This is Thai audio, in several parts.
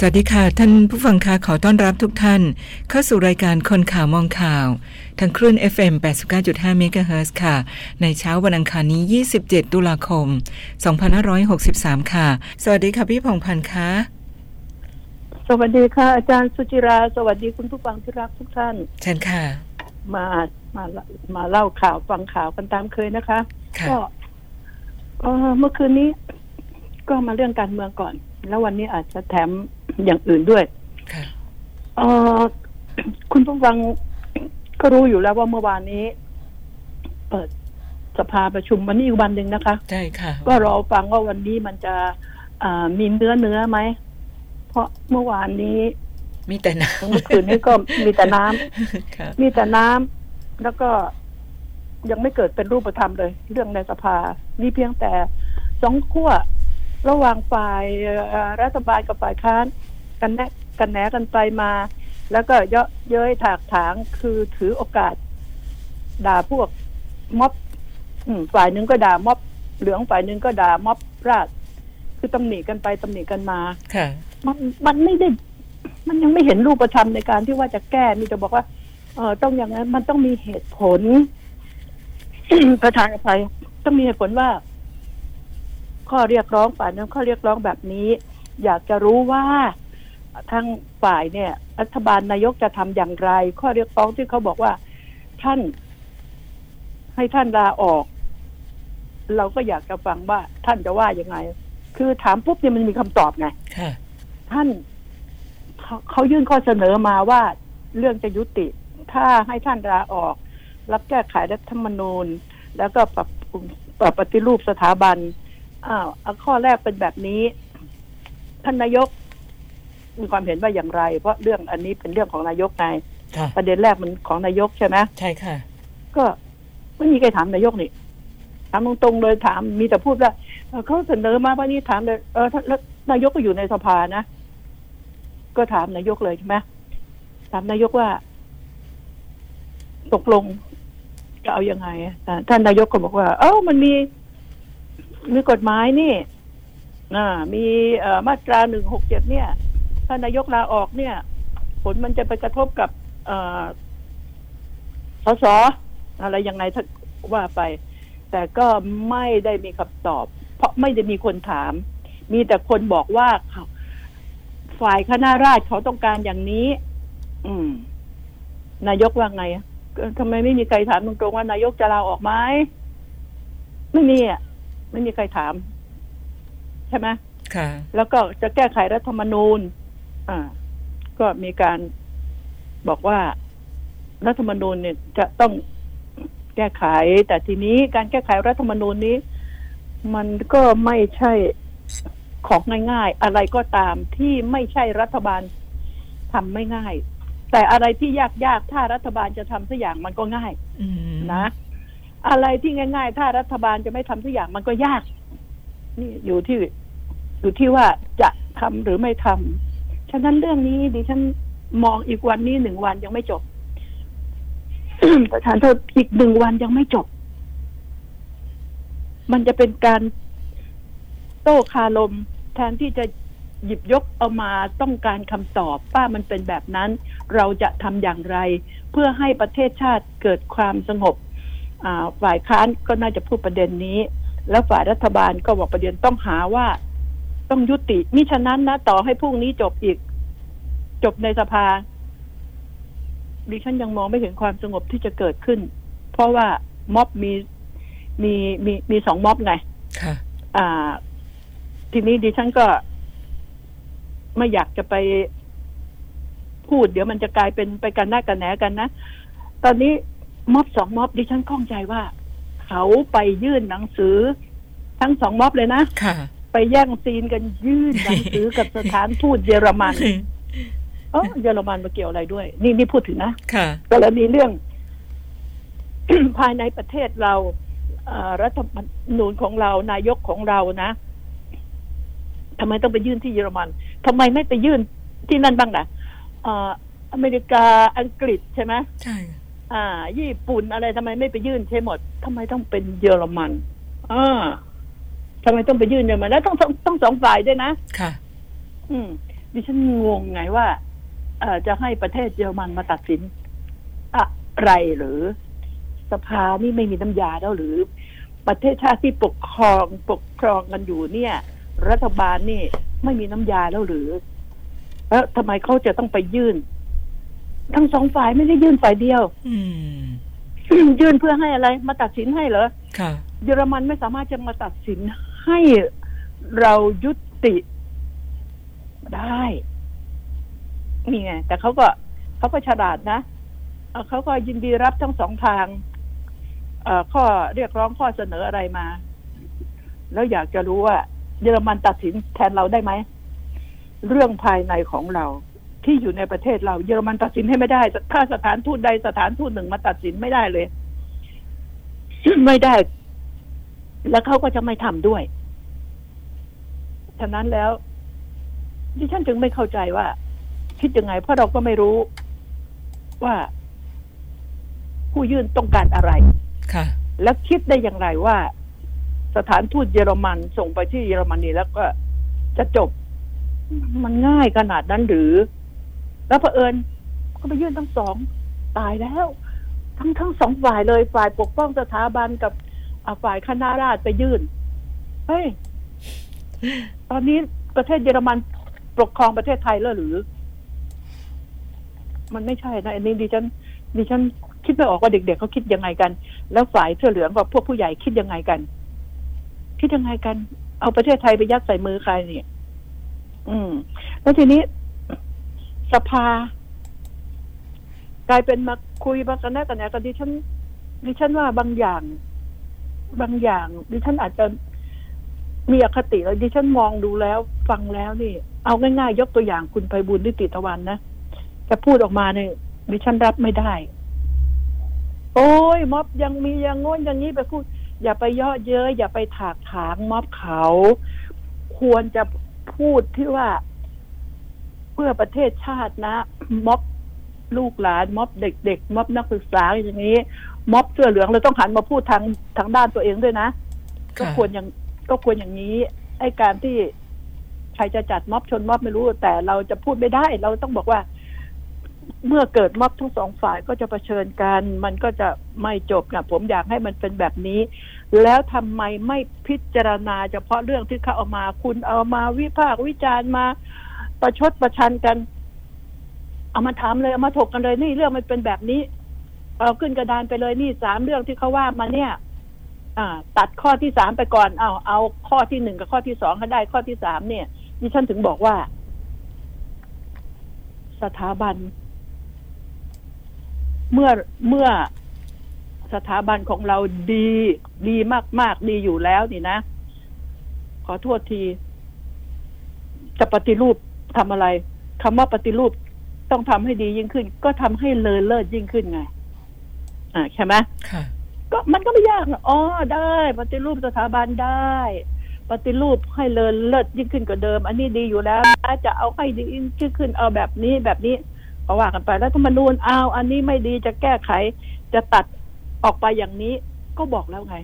สวัสดีค่ะ ท่านผู้ฟังคะขอต้อนรับทุกท่าน เข้าสู่รายการคนข่าวมองข่าว ทางคลื่น FM 89.5 MHz ค่ะ ในเช้าวันอังคารนี้ 27 ตุลาคม 2563 ค่ะ สวัสดีค่ะพี่ผ่องพันธ์คะสวัสดีค่ะ อาจารย์สุจิรา สวัสดีคุณผู้ฟังที่รักทุกท่าน เชิญค่ะ มามามาเล่าข่าวฟังข่าวกันตามเคยนะคะค่ะก็เอ่อเมื่อคืนนี้ ก็มาเรื่องการเมืองก่อน แล้ววันนี้อาจจะแถมอย่างอื่นด้วยค่ะเออคุณผู้ฟังก็รู้อยู่แล้วว่าเมื่อวานนี้ เปิดสภาประชุมวันนี้อีกวันหนึ่งนะคะ ใช่ค่ะ ก็รอฟังว่าวันนี้มันจะอ่ามีเนื้อเนื้อไหม เพราะเมื่อวานนี้ มีแต่น้เมื่อคืนนี้ก็มีแต่น้ำำค่ะมีแต่น้ำแล้วก็ยังไม่เกิดเป็นรูปธรรมเลย เรื่องในสภา นี่เพียงแต่สองขั้ว ระหว่างฝ่ายเอ่อรัฐบาลกับฝ่ายค้านกันแนะกันแหนกันไปมา แล้วก็เยาะเย้ยถากถางคือถือโอกาส ด่าพวกม็อบอืมฝ่ายหนึ่งก็ด่าม็อบเหลืองฝ่ายหนึ่งก็ด่าม็อบราชคือตำหนิกันไปตำหนิกันมาค่ะมันมันไม่ได้ มันยังไม่เห็นรูปธรรมในการที่ว่าจะแก้มีแต่บอกว่า เออต้องอย่างนั้น มันต้องมีเหตุผลประธานอภัยต้องมีเหตุผลว่า ข้อเรียกร้องฝ่ายนั้นข้อเรียกร้องแบบนี้ อยากจะรู้ว่าทางฝ่ายเนี่ยรัฐบาลนายกจะทำอย่างไร ข้อเรียกร้องที่เขาบอกว่าท่าน ให้ท่านลาออก เราก็อยากจะฟังว่าท่านจะว่ายังไง คือถามปุ๊บเนี่ยมันมีคำตอบไงค่ะท่านเขาเขายื่นข้อเสนอมาว่าเรื่องจะยุติ ถ้าให้ท่านลาออก รับแก้ไขรัฐธรรมนูญ แล้วก็ปรับปรุงปรับปฏิรูปสถาบัน อ้าวเอาข้อแรกเป็นแบบนี้ ท่านนายก มีความเห็นว่าอย่างไร เพราะเรื่องอันนี้เป็นเรื่องของนายกไงค่ะประเด็นแรกมันของนายกใช่ไหมใช่ค่ะ ก็ไม่มีใครถามนายกนี่ถามตรงๆเลยถามมีแต่พูดว่าเอ่อเขาเสนอมาว่านี่ถามเลยเออท่านแล้วนายกก็อยู่ในสภานะก็ถามนายกเลยใช่ไหมถามนายกว่า ตกลงจะเอายังไงอ่าท่านนายกก็บอกว่า เอ้ามันมี มีกฎหมายนี่อ่ามีมาตราหนึ่งหกเจ็ดเนี่ยท่านายกลาออกเนี่ย ผลมันจะไปกระทบกับสสอะไรยังไงถ้าว่าไป แต่ก็ไม่ได้มีคำตอบ เพราะไม่ได้มีคนถาม มีแต่คนบอกว่าเขาฝ่ายคณะราษฎรเขาต้องการอย่างนี้ อืม นายกว่าไงทำไมไม่มีใครถามตรงๆว่านายกจะลาออกไหมไม่มีอะ ไม่มีใครถาม ใช่ไหมค่ะ แล้วก็จะแก้ไขรัฐธรรมนูญ อ่า ก็มีการบอกว่ารัฐธรรมนูญเนี่ยจะต้องแก้ไข แต่ทีนี้การแก้ไขรัฐธรรมนูญนี้ มันก็ไม่ใช่ของง่ายๆ อะไรก็ตามที่ไม่ใช่รัฐบาลทำไม่ง่าย แต่อะไรที่ยากๆ ถ้ารัฐบาลจะทำสักอย่างมันก็ง่ายอืมนะ อะไรที่ง่าย ๆ ถ้ารัฐบาลจะไม่ทำสักอย่างมันก็ยาก นี่อยู่ที่อยู่ที่ว่าจะทำหรือไม่ทำฉะนั้นเรื่องนี้ดิฉันมองอีกวันนี้หนึ่งวันยังไม่จบประธานโทษอีกหนึ่งวันยังไม่จบ มันจะเป็นการโต้คารมแทนที่จะหยิบยกเอามาต้องการคำตอบว่ามันเป็นแบบนั้น เราจะทำอย่างไร เพื่อให้ประเทศชาติเกิดความสงบ ฝ่ายค้านก็น่าจะพูดประเด็นนี้ แล้วฝ่ายรัฐบาลก็บอกประเด็นต้องหาว่า ต้องยุติมิฉะนั้นนะต่อให้พรุ่งนี้จบอีก จบในสภาดิฉันยังมองไม่เห็นความสงบที่จะเกิดขึ้น เพราะว่าม็อบมีมีมีมีสองม็อบไงค่ะ อ่า ทีนี้ดิฉันก็ ไม่อยากจะไปพูด เดี๋ยวมันจะกลายเป็นไปกันหน้ากันแหนกันนะ ตอนนี้ ม็อบสองม็อบดิฉันข้องใจว่า เขาไปยื่นหนังสือ ทั้งสองม็อบเลยนะค่ะ ไปแย่งซีนกันยื่นหนังสือกับสถานทูตเยอรมันเออเยอรมันมาเกี่ยวอะไรด้วย นี่นี่พูดถึงนะค่ะกรณีเรื่อง ภายในประเทศเราเอ่อรัฐธรรมนูญของเรานายกของเรานะทำไมต้องไปยื่นที่เยอรมันทำไมไม่ไปยื่นที่นั่นบ้างล่ะเอ่ออเมริกาอังกฤษใช่ไหมใช่ อ่า ญี่ปุ่นอะไรทำไมไม่ไปยื่นใช่หมดทำไมต้องเป็นเยอรมันอ่าทำไมต้องไปยื่นเยอรมันแล้วต้องต้องต้องสองฝ่ายด้วยนะค่ะ อืมดิฉันงงไงว่าเอ่อจะให้ประเทศเยอรมันมาตัดสินอะไรหรือ สภานี่ไม่มีน้ำยาแล้วหรือ ประเทศชาติที่ปกครองปกครองกันอยู่เนี่ย รัฐบาลนี่ไม่มีน้ำยาแล้วหรือแล้วทำไมเขาจะต้องไปยื่น ทั้งสองฝ่ายไม่ได้ยื่นฝ่ายเดียวอืมยื่นเพื่อให้อะไร มาตัดสินให้เหรอค่ะเยอรมันไม่สามารถจะมาตัดสินให้เรายุติได้นี่ไงแต่เขาก็เขาก็ฉลาดนะเอ่อเขาก็ยินดีรับทั้งสองทางเอ่อข้อเรียกร้องข้อเสนออะไรมา แล้วอยากจะรู้ว่า เยอรมันตัดสินแทนเราได้ไหม เรื่องภายในของเรา ที่อยู่ในประเทศเราเยอรมันตัดสินให้ไม่ได้ ถ้าสถานทูตใดสถานทูตหนึ่งมาตัดสินไม่ได้เลย ไม่ได้ แล้วเขาก็จะไม่ทำด้วย ฉะนั้นแล้วดิฉันจึงไม่เข้าใจว่า คิดยังไง เพราะเราก็ไม่รู้ว่าผู้ยื่นต้องการอะไร ค่ะ แล้วคิดได้อย่างไรว่า สถานทูตเยอรมันส่งไปที่เยอรมนีแล้วก็จะจบ มันง่ายขนาดนั้นหรือ แล้วเผอิญก็ไปยื่นทั้งสองตายแล้ว ทั้งทั้งสองฝ่ายเลยฝ่ายปกป้องสถาบันกับฝ่ายคณะราษฎรไปยื่นเฮ้ยตอนนี้ประเทศเยอรมันปกครองประเทศไทยแล้วหรือ มันไม่ใช่นะอันนี้ดิฉันดิฉันคิดไม่ออกว่าเด็กๆเขาคิดยังไงกัน แล้วฝ่ายเสื้อเหลืองกับพวกผู้ใหญ่คิดยังไงกัน คิดยังไงกัน เอาประเทศไทยไปยัดใส่มือใครเนี่ย อืม แล้วทีนี้ สภา กลายเป็นมาคุยมากันแน่กันแน่กันดิฉันดิฉันว่าบางอย่าง บางอย่าง ดิฉันอาจจะมีอคติแล้วดิฉันมองดูแล้ว ฟังแล้วนี่ เอาง่ายๆยกตัวอย่างคุณไพบุญนิติตะวันนะจะพูดออกมาเนี่ยดิฉันรับไม่ได้ โอ้ยม็อบยังมีอยังโง้นอย่างนี้ไปพูด อย่าไปย่อเย้ยอย่าไปถากถางม็อบเขา ควรจะพูดที่ว่า พื่อประเทศชาตินะ ม็อบลูกหลาน ม็อบเด็ก ๆ ม็อบนักศึกษาอย่างนี้ ม็อบเสื้อเหลืองเราต้องหันมาพูดทางทางด้านตัวเองด้วยนะ ก็ค่ะควรอย่างก็ควรอย่างนี้ไอ้การที่ใครจะจัดม็อบชนม็อบไม่รู้ แต่เราจะพูดไม่ได้ เราต้องบอกว่า เมื่อเกิดม็อบทั้งสองฝ่ายก็จะเผชิญกัน มันก็จะไม่จบนะผมอยากให้มันเป็นแบบนี้ แล้วทำไมไม่พิจารณาเฉพาะเรื่องที่เขาเอามา คุณเอามาวิพากษ์วิจารณ์มา ประชดประชันกัน เอามาถามเลยเอามาถกกันเลยนี่เรื่องมันเป็นแบบนี้ เอาขึ้นกระดานไปเลยนี่สามเรื่องที่เขาว่ามาเนี่ย อ่า ตัดข้อที่สามไปก่อนเอาเอาข้อที่หนึ่งกับข้อที่สองให้ได้ข้อที่สามเนี่ยดิฉันถึงบอกว่า สถาบัน เมื่อเมื่อสถาบันของเราดีดีมาก ๆ ดีอยู่แล้วนี่นะ ขอโทษที จะปฏิรูป ทำอะไรคำว่าปฏิรูปต้องทำให้ดียิ่งขึ้น ก็ทำให้เลอเลิศยิ่งขึ้นไง อ่าใช่ไหมค่ะก็มันก็ไม่ยากนะอ๋อได้ ปฏิรูปสถาบันได้ ปฏิรูปให้เลอเลิศยิ่งขึ้นกว่าเดิม อันนี้ดีอยู่แล้วนะจะเอาให้ดียิ่งขึ้นเอาแบบนี้แบบนี้ก็ว่ากันไปแล้วธรรมนูญเอาอันนี้ไม่ดีจะแก้ไข จะตัดออกไปอย่างนี้ ก็บอกแล้วไง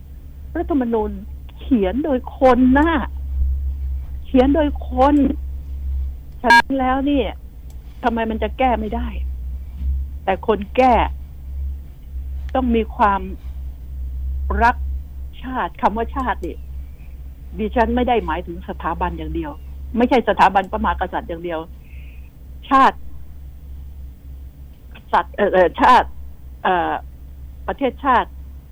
รัฐธรรมนูญเขียนโดยคนนะเขียนโดยคน ฉะนั้นแล้วนี่ทำไมมันจะแก้ไม่ได้ แต่คนแก้ ต้องมีความรักชาติคำว่าชาตินี่ดิฉันไม่ได้หมายถึงสถาบันอย่างเดียว ไม่ใช่สถาบันพระมหากษัตริย์อย่างเดียว ชาติสัตว์เออเออชาติ เอ่อประเทศชาติ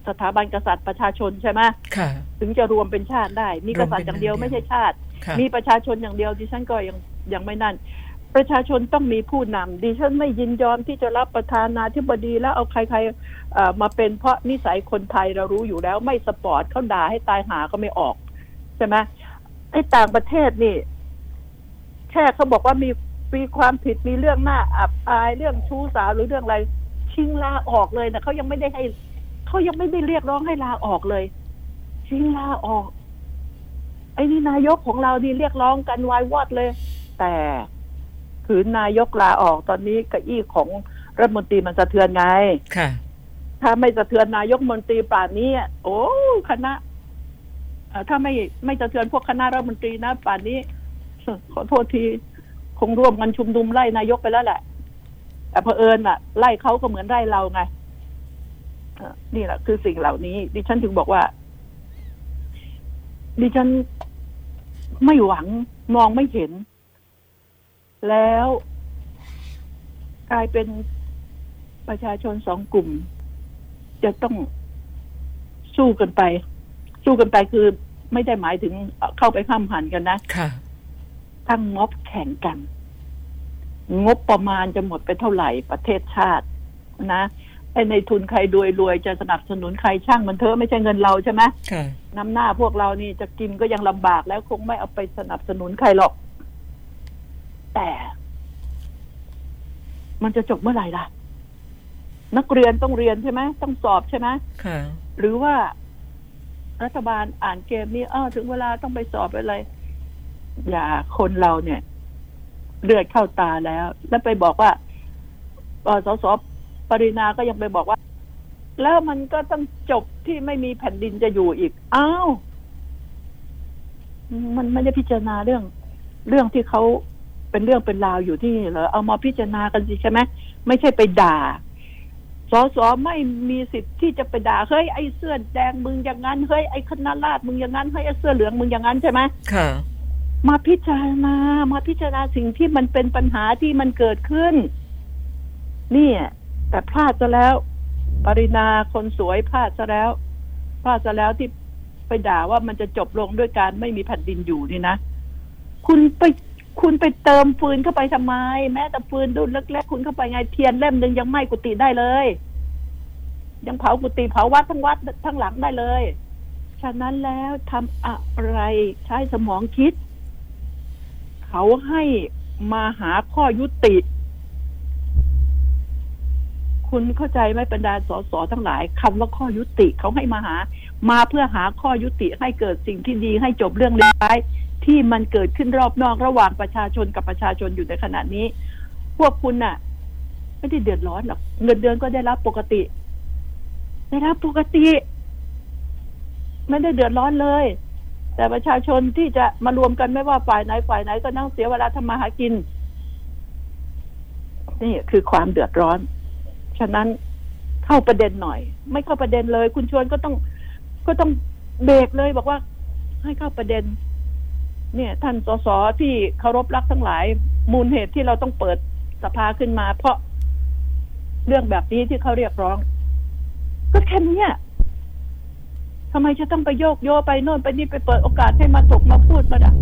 สถาบันกษัตริย์ประชาชนใช่ไหมค่ะถึงจะรวมเป็นชาติได้ มีกษัตริย์อย่างเดียวรวมเป็นไม่ใช่ชาติค่ะมีประชาชนอย่างเดียวดิฉันก็ยัง ยังไม่นั่น ประชาชนต้องมีผู้นำดิฉันไม่ยินยอมที่จะรับประธานาธิบดีแล้วเอาใครๆมาเป็นเพราะนิสัยคนไทยเรารู้อยู่แล้วไม่สปอร์ตเขาด่าให้ตายหาก็ไม่ออกใช่ไหมไอ้ต่างประเทศนี่ แค่เขาบอกว่ามีมีความผิดมีเรื่องหน้าอับอายเรื่องชู้สาวหรือเรื่องอะไรชิงลาออกเลยนะเขายังไม่ได้ให้เขายังไม่ได้เรียกร้องให้ลาออกเลย ชิงลาออก ไอ้นี่นายกของเรานี่เรียกร้องกันวายวอดเลย แต่ขืนนายกลาออกตอนนี้เก้าอี้ของรัฐมนตรีมันสะเทือนไง ค่ะ ถ้าไม่สะเทือนนายกมนตรีป่านนี้อะโอ้คณะเอ่อถ้าไม่ไม่สะเทือนพวกคณะรัฐมนตรีนะป่านนี้ ขอโทษทีคงร่วมกันชุมนุมไล่นายกไปแล้วแหละ แต่เผอิญอะไล่เขาก็เหมือนไล่เราไงนี่แหละคือสิ่งเหล่านี้ ดิฉันถึงบอกว่า ดิฉันไม่หวังมองไม่เห็น แล้วกลายเป็นประชาชนสองกลุ่ม จะต้องสู้กันไป สู้กันไปคือไม่ได้หมายถึงเข้าไปข้ามหันกันนะค่ะทั้งงบแข่งกัน งบประมาณจะหมดไปเท่าไหร่ประเทศชาตินะไอ้ในทุนใครรวยรวยจะสนับสนุนใครช่างมันเถอะไม่ใช่เงินเราใช่ไหมค่ะน้ำหน้าพวกเรานี่จะกินก็ยังลำบากแล้วคงไม่เอาไปสนับสนุนใครหรอก แต่ มันจะจบเมื่อไหร่ล่ะ นักเรียนต้องเรียนใช่ไหมต้องสอบใช่ไหมค่ะหรือว่ารัฐบาลอ่านเกมนี้อ้าวถึงเวลาต้องไปสอบอะไร อย่าคนเราเนี่ย เลือดเข้าตาแล้ว แล้วไปบอกว่าเอ่อสสปรินาก็ยังไปบอกว่า แล้วมันก็ต้องจบที่ไม่มีแผ่นดินจะอยู่อีกอ้าวมันไม่ได้พิจารณาเรื่อง เรื่องที่เขา เป็นเรื่องเป็นราวอยู่ที่นี่เหรอเอามาพิจารณากันสิใช่ไหมไม่ใช่ไปด่าสสไม่มีสิทธิ์ที่จะไปด่าเฮ้ยไอ้เสื้อแดงมึงอย่างนั้นเฮ้ยไอ้คณะราษฎรมึงอย่างนั้นเฮ้ยไอ้เสื้อเหลืองมึงอย่างนั้นใช่ไหมค่ะ มาพิจารณามาพิจารณาสิ่งที่มันเป็นปัญหาที่มันเกิดขึ้นเนี่ยแต่พลาดซะแล้ว ปรินาคนสวยพลาดซะแล้ว พลาดซะแล้วที่ไปด่าว่ามันจะจบลงด้วยการไม่มีแผ่นดินอยู่นี่นะคุณไป คุณไปเติมฟืนเข้าไปทำไม แม้แต่ฟืนดุนเล็กๆคุณเข้าไปไงเทียนเล่มหนึ่งยังไหม้กุฏิได้เลย ยังเผากุฏิเผาวัดทั้งวัดทั้งหลังได้เลย ฉะนั้นแล้วทำอะไรใช้สมองคิด เขาให้มาหาข้อยุติ คุณเข้าใจไหมบรรดาสสทั้งหลายคำว่าข้อยุติเขาให้มาหา มาเพื่อหาข้อยุติให้เกิดสิ่งที่ดีให้จบเรื่องร้าย ที่มันเกิดขึ้นรอบนอกระหว่างประชาชนกับประชาชนอยู่ในขณะนี้ พวกคุณน่ะ ไม่ได้เดือดร้อนหรอกเงินเดือนก็ได้รับปกติ ได้รับปกติ ไม่ได้เดือดร้อนเลย แต่ประชาชนที่จะมารวมกันไม่ว่าฝ่ายไหนฝ่ายไหนก็นั่งเสียเวลาทำมาหากิน นี่คือความเดือดร้อน ฉะนั้นเข้าประเด็นหน่อย ไม่เข้าประเด็นเลย คุณชวนก็ต้องก็ต้องเบรกเลยบอกว่าให้เข้าประเด็น เนี่ยท่านสสที่เคารพรักทั้งหลาย มูลเหตุที่เราต้องเปิดสภาขึ้นมา เพราะเรื่องแบบนี้ที่เขาเรียกร้อง ก็แค่นี้ทำไมจะต้องไปโยกโยไปโน่นไปนี่ไปเปิดโอกาสให้มาถกมาพูดมาด่า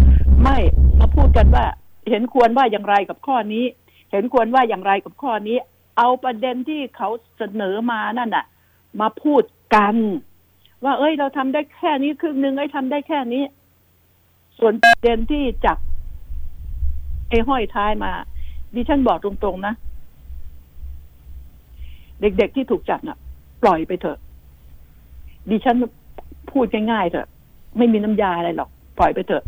ไม่มาพูดกันว่า เห็นควรว่าอย่างไรกับข้อนี้ เห็นควรว่าอย่างไรกับข้อนี้ เอาประเด็นที่เขาเสนอมานั่นน่ะ มาพูดกัน ว่า เอ้ย เราทำได้แค่นี้ครึ่งหนึ่งไอ้ทำได้แค่นี้ ส่วนประเด็นที่จับไอ้ห้อยท้ายมา ดิฉันบอกตรงๆนะ เด็กๆที่ถูกจับน่ะ ปล่อยไปเถอะ ดิฉันพูดง่ายๆเถอะ ไม่มีน้ำยาอะไรหรอก ปล่อยไปเถอะ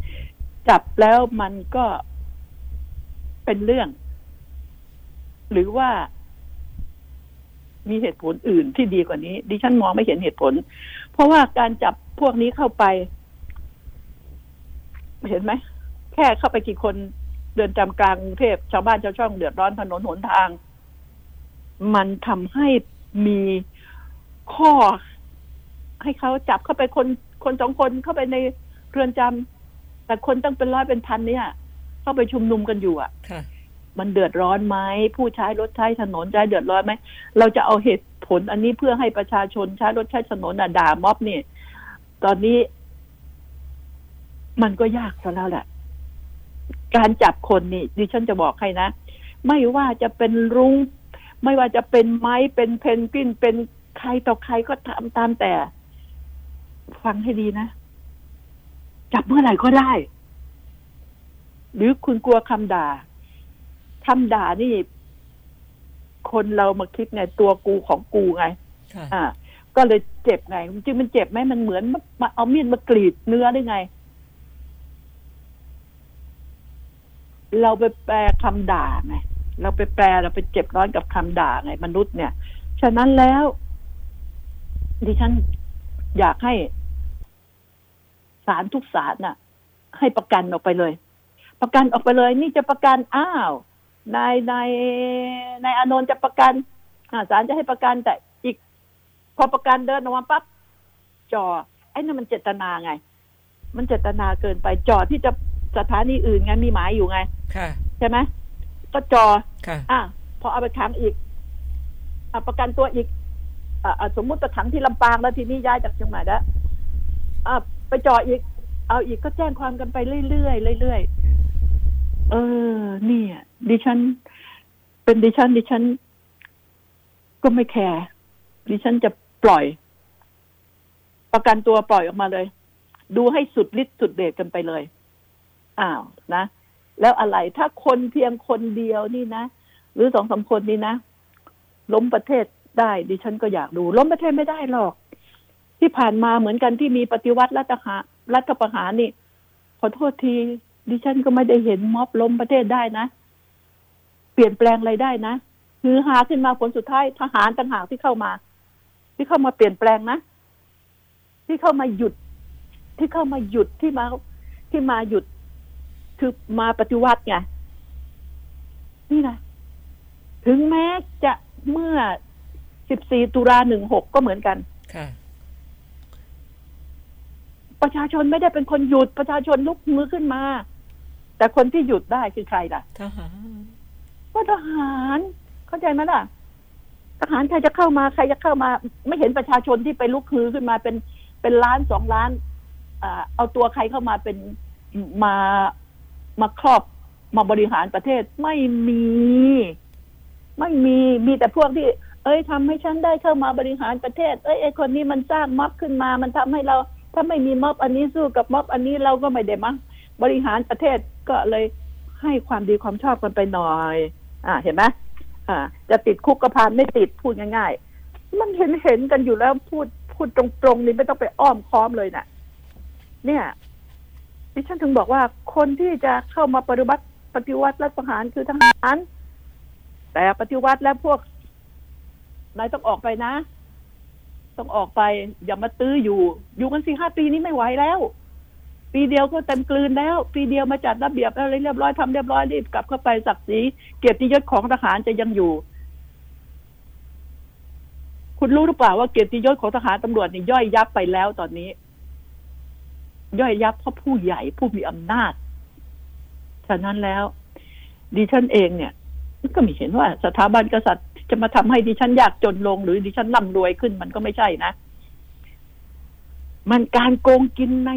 จับแล้วมันก็เป็นเรื่อง หรือว่ามีเหตุผลอื่นที่ดีกว่านี้ ดิฉันมองไม่เห็นเหตุผล เพราะว่าการจับพวกนี้เข้าไป เห็นไหม แค่เข้าไปกี่คนเดินจำกลางกรุงเทพชาวบ้านชาวช่องเดือดร้อนถนนหนทาง มันทำให้มีข้อ ให้เขาจับเข้าไปคนคนสองคนเข้าไปในเรือนจำแต่คนตั้งเป็นร้อยเป็นพันเนี่ย เข้าไปชุมนุมกันอยู่อะค่ะมันเดือดร้อนไหมผู้ใช้รถใช้ถนนใช้เดือดร้อนไหมเราจะเอาเหตุผลอันนี้เพื่อให้ประชาชนใช้รถใช้ถนนน่ะด่าม็อบนี่ ตอนนี้ มันก็ยากซะแล้วแหละ การจับคนนี่ดิฉันจะบอกให้นะ ไม่ว่าจะเป็นรุง้ง ไม่ว่าจะเป็นไม้เป็นเพนกวินเป็นใครต่อใครก็ทำตามแต่ ฟังให้ดีนะ จับเมื่อไหร่ก็ได้ หรือคุณกลัวคำด่าคำด่านี่ คนเรามาคิดไงตัวกูของกูไงค่ะอ่า ก็เลยเจ็บไงจริงๆมันเจ็บไหมมันเหมือนมาเอามีดมากรีดเนื้อได้ไง เราไปแปลคำด่าไงเราไปแปลเราไปเจ็บร้อนกับคำด่าไงมนุษย์เนี่ย ฉะนั้นแล้ว ดิฉันอยากให้ศาลทุกศาลน่ะ ให้ประกันออกไปเลย ประกันออกไปเลย นี่จะประกันอ้าวนายนายนายอนนท์จะประกันอ่าศาลจะให้ประกันแต่อีก พอประกันเดินออกมาปั๊บจอไอ้นั่นมันเจตนาไง มันเจตนาเกินไปจอที่จะ สถานีอื่นไงมีหมายอยู่ไง ค่ะ ใช่ไหมก็จอค่ะ อะพอเอาไปขังอีกอะประกันตัวอีกอะอะสมมุติไปขังที่ลำปางแล้วทีนี้ย้ายจากเชียงใหม่แล้วอะไปจออีก เอาอีกก็แจ้งความกันไปเรื่อยๆเรื่อยๆเออ เนี่ย ดิฉัน เป็นดิฉัน ดิฉัน ก็ไม่แคร์ดิฉันจะปล่อย ประกันตัวปล่อยออกมาเลย ดูให้สุดฤทธิ์สุดเดชกันไปเลย อ้าวนะ แล้วอะไรถ้าคนเพียงคนเดียวนี่นะ หรือสองสามคนนี่นะ ล้มประเทศได้ดิฉันก็อยากดูล้มประเทศไม่ได้หรอก ที่ผ่านมาเหมือนกันที่มีปฏิวัติรัฐหารัฐประหารนี่ ขอโทษที ดิฉันก็ไม่ได้เห็นม็อบล้มประเทศได้นะ เปลี่ยนแปลงอะไรได้นะฮือฮาขึ้นมาผลสุดท้ายทหารต่างหากที่เข้ามา ที่เข้ามาเปลี่ยนแปลงนะ ที่เข้ามาหยุด ที่เข้ามาหยุดที่มาที่มาหยุด คือมาปฏิวัติไงนี่นะถึงแม้จะเมื่อ 14 ตุลา16 ก็เหมือนกัน ค่ะ ประชาชนไม่ได้เป็นคนหยุดประชาชนลุกมือขึ้นมา แต่คนที่หยุดได้คือใครล่ะ ทหารก็ทหาร เข้าใจไหมล่ะ ทหารใครจะเข้ามาใครจะเข้ามา ไม่เห็นประชาชนที่ไปลุกฮือขึ้นมาเป็นเป็นล้านสองล้านอ่าเอาตัวใครเข้ามาเป็นมา มาครอบมาบริหารประเทศไม่มี ไม่มีมีแต่พวกที่ เอ้ยทำให้ฉันได้เข้ามาบริหารประเทศ เอ้ยไอคนนี้มันสร้างม็อบขึ้นมา มันทำให้เรา ถ้าไม่มีม็อบอันนี้สู้กับม็อบอันนี้เราก็ไม่ได้มั้งบริหารประเทศก็เลยให้ความดีความชอบกันไปหน่อย อ่า เห็นไหมอ่า จะติดคุกก็พานไม่ติดพูดง่าย ๆ มันเห็นเห็นกันอยู่แล้วพูดพูดตรงๆนี่ไม่ต้องไปอ้อมค้อมเลยน่ะ เนี่ย ดิฉันถึงบอกว่าคนที่จะเข้ามาปฏิวัติปฏิวัติรัฐประหารคือทหาร แต่ปฏิวัติแล้วพวกนายต้องออกไปนะ ต้องออกไป อย่ามาตื้ออยู่ อยู่กันสี่ห้าปีนี้ไม่ไหวแล้ว ปีเดียวก็เต็มกลืนแล้ว ปีเดียวมาจัดระเบียบอะไรเรียบร้อยทำเรียบร้อยรีบกลับเข้าไปศักดิ์ศรีเกียรติยศของทหารจะยังอยู่ คุณรู้หรือเปล่าว่าเกียรติยศของทหารตำรวจนี่ย่อยยับไปแล้วตอนนี้ ย่อยยับเพราะผู้ใหญ่ผู้มีอำนาจ ฉะนั้นแล้ว ดิฉันเองเนี่ยก็ไม่เห็นว่าสถาบันกษัตริย์จะมาทำให้ดิฉันยากจนลง หรือดิฉันร่ำรวยขึ้นมันก็ไม่ใช่นะ มันการโกงกินใน